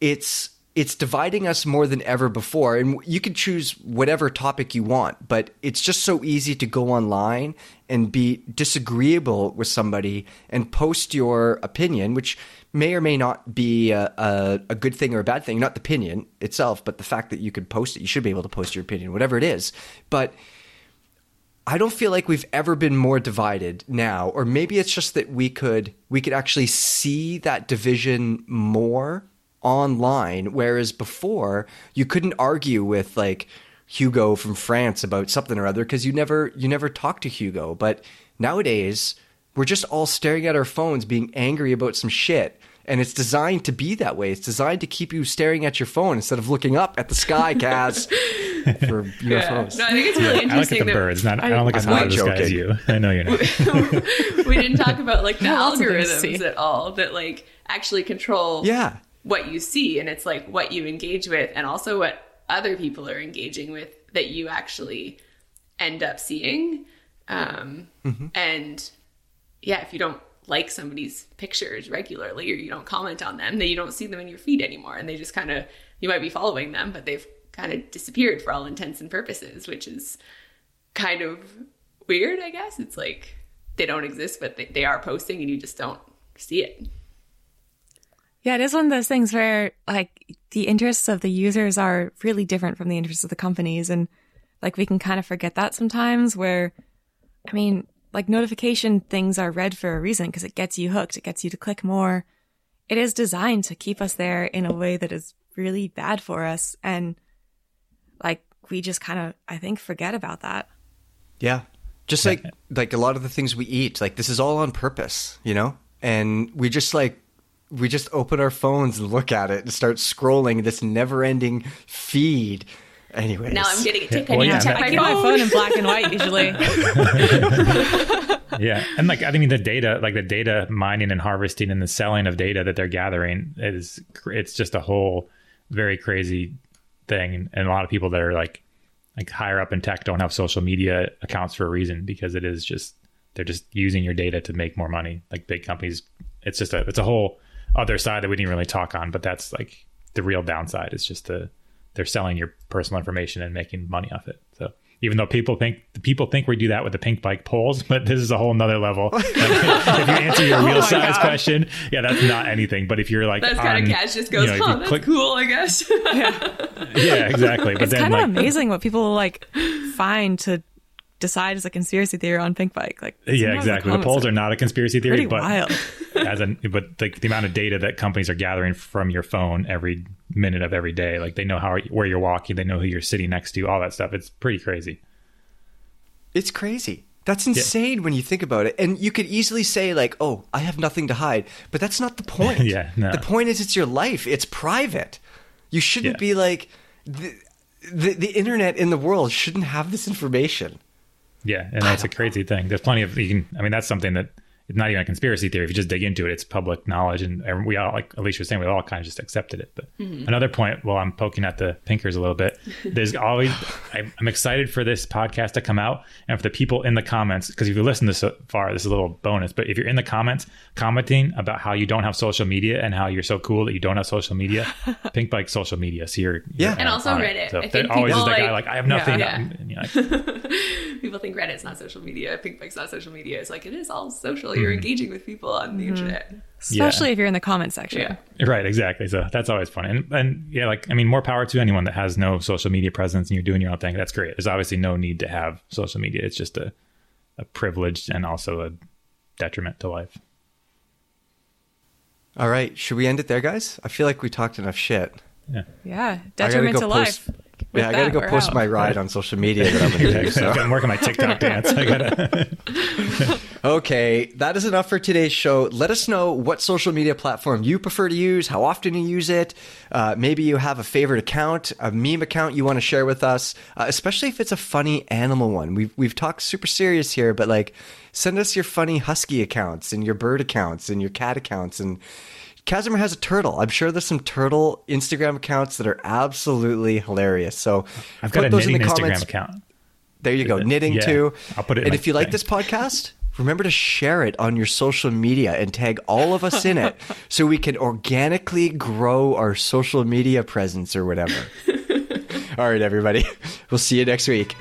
[SPEAKER 1] it's it's dividing us more than ever before. And you can choose whatever topic you want, but it's just so easy to go online and be disagreeable with somebody and post your opinion, which may or may not be a, a, a good thing or a bad thing. Not the opinion itself, but the fact that you could post it. You should be able to post your opinion, whatever it is. But I don't feel like we've ever been more divided now, or maybe it's just that we could we could actually see that division more online, whereas before you couldn't argue with like Hugo from France about something or other because you never you never talked to Hugo. But nowadays we're just all staring at our phones, being angry about some shit, and it's designed to be that way. It's designed to keep you staring at your phone instead of looking up at the sky, Kaz, for
[SPEAKER 4] Yeah.
[SPEAKER 1] UFOs.
[SPEAKER 4] No, I think it's really
[SPEAKER 2] I look at the birds. Not, I don't look as
[SPEAKER 1] I'm
[SPEAKER 2] as guy as you. I know you're not.
[SPEAKER 4] we didn't talk about like the
[SPEAKER 3] Lots of things to
[SPEAKER 4] algorithms at all that like actually control
[SPEAKER 1] Yeah.
[SPEAKER 4] What you see and it's like what you engage with and also what other people are engaging with that you actually end up seeing. Um, and yeah if you don't like somebody's pictures regularly or you don't comment on them then you don't see them in your feed anymore and they just kind of you might be following them but they've kind of disappeared for all intents and purposes which is kind of weird i guess. It's like they don't exist but they, they are posting and you just don't see it
[SPEAKER 3] Yeah, it is one of those things where like the interests of the users are really different from the interests of the companies. And like we can kind of forget that sometimes where, I mean, like notification things are read for a reason because it gets you hooked. It gets you to click more. It is designed to keep us there in a way that is really bad for us. And like we just kind of, I think, forget about that.
[SPEAKER 1] Yeah. Just like like a lot of the things we eat, like this is all on purpose, you know? And we just like we just open our phones and look at it and start scrolling this never-ending feed. Anyways.
[SPEAKER 4] now i'm getting a tick i
[SPEAKER 2] Well,
[SPEAKER 4] need
[SPEAKER 2] yeah,
[SPEAKER 4] to check
[SPEAKER 2] that-
[SPEAKER 4] my
[SPEAKER 3] I keep my
[SPEAKER 4] phone
[SPEAKER 3] phone in black and white usually.
[SPEAKER 2] yeah, and like I mean, the data, like the data mining and harvesting and the selling of data that they're gathering is it's just a whole very crazy thing, and a lot of people that are like like higher up in tech don't have social media accounts for a reason because it is just they're just using your data to make more money. Like big companies, it's just a it's a whole other side that we didn't really talk on, but that's like the real downside. It's just the they're selling your personal information and making money off it. So even though people think people think we do that with the Pinkbike polls, but this is a whole nother level. if you answer your oh real
[SPEAKER 3] my
[SPEAKER 2] size
[SPEAKER 3] God.
[SPEAKER 2] question, yeah, that's not anything. But if you're like,
[SPEAKER 4] that's kind
[SPEAKER 2] on-
[SPEAKER 4] of cash just goes
[SPEAKER 2] you know, if
[SPEAKER 4] oh that's
[SPEAKER 2] click-
[SPEAKER 4] cool i guess
[SPEAKER 2] yeah. yeah, exactly. But
[SPEAKER 3] it's
[SPEAKER 2] then
[SPEAKER 3] kind of
[SPEAKER 2] like,
[SPEAKER 3] amazing what people like find to decide is a conspiracy theory on Pinkbike. Like,
[SPEAKER 2] yeah, exactly. The polls are not a conspiracy theory,
[SPEAKER 3] pretty
[SPEAKER 2] but
[SPEAKER 3] wild.
[SPEAKER 2] as an but like the amount of data that companies are gathering from your phone every minute of every day, like they know how where you're walking, they know who you're sitting next to, all that stuff. It's pretty crazy.
[SPEAKER 1] It's crazy. That's insane when you think about it. And you could easily say like, "Oh, I have nothing to hide," but that's not the point.
[SPEAKER 2] Yeah, no.
[SPEAKER 1] The point is, it's your life. It's private. You shouldn't
[SPEAKER 2] Yeah.
[SPEAKER 1] be like the, the the internet in the world shouldn't have this information.
[SPEAKER 2] Yeah, and that's a crazy thing. There's plenty of you can. I mean, that's something that it's not even a conspiracy theory. If you just dig into it, it's public knowledge, and and we all, like Alicia was saying, we all kind of just accepted it. But mm-hmm. another point, while I'm poking at the pinkers a little bit, there's always I'm I'm excited for this podcast to come out, and for the people in the comments, because if you listen this so far, this is a little bonus. But if you're in the comments commenting about how you don't have social media and how you're so cool that you don't have social media, Pinkbike social media. So you're,
[SPEAKER 1] Yeah.
[SPEAKER 2] you're
[SPEAKER 4] And also
[SPEAKER 2] on it.
[SPEAKER 4] Reddit.
[SPEAKER 2] So
[SPEAKER 4] I think
[SPEAKER 2] there always is
[SPEAKER 4] people,
[SPEAKER 2] the guy
[SPEAKER 4] like-
[SPEAKER 2] like I have nothing.
[SPEAKER 4] Yeah.
[SPEAKER 2] and you're like,
[SPEAKER 4] people think reddit's not social media Pinkbike's not social media it's like it is all social you're mm-hmm. engaging with people on the mm-hmm. internet
[SPEAKER 3] Especially if you're in the comment section.
[SPEAKER 4] yeah
[SPEAKER 2] Right, exactly. So that's always fun. And and yeah, like I mean, more power to anyone that has no social media presence and you're doing your own thing. That's great. There's obviously no need to have social media. It's just a a privilege and also a detriment to life.
[SPEAKER 1] All right, should we end it there, guys? I feel like we talked enough shit.
[SPEAKER 2] Yeah.
[SPEAKER 3] Yeah.
[SPEAKER 1] Gotta
[SPEAKER 3] Detriment
[SPEAKER 1] go
[SPEAKER 3] to
[SPEAKER 1] post-
[SPEAKER 3] life. With
[SPEAKER 1] yeah, I gotta
[SPEAKER 3] that,
[SPEAKER 1] go post
[SPEAKER 3] out.
[SPEAKER 1] my ride on social media that I'm gonna do. So.
[SPEAKER 2] I'm working my TikTok dance. I gotta,
[SPEAKER 1] Okay, that is enough for today's show. Let us know what social media platform you prefer to use, how often you use it. Uh, maybe you have a favorite account, a meme account you want to share with us, uh, especially if it's a funny animal one. We've, we've talked super serious here, but like send us your funny husky accounts and your bird accounts and your cat accounts. And Kazimer has a turtle. I'm sure there's some turtle Instagram accounts that are absolutely hilarious. So
[SPEAKER 2] I've got
[SPEAKER 1] put
[SPEAKER 2] a
[SPEAKER 1] those in
[SPEAKER 2] knitting
[SPEAKER 1] the
[SPEAKER 2] Instagram
[SPEAKER 1] comments.
[SPEAKER 2] account.
[SPEAKER 1] There you go. Knitting
[SPEAKER 2] Yeah.
[SPEAKER 1] too.
[SPEAKER 2] I'll put it
[SPEAKER 1] And if you like this podcast, remember to share it on your social media and tag all of us in it so we can organically grow our social media presence or whatever. all right, everybody. We'll see you next week.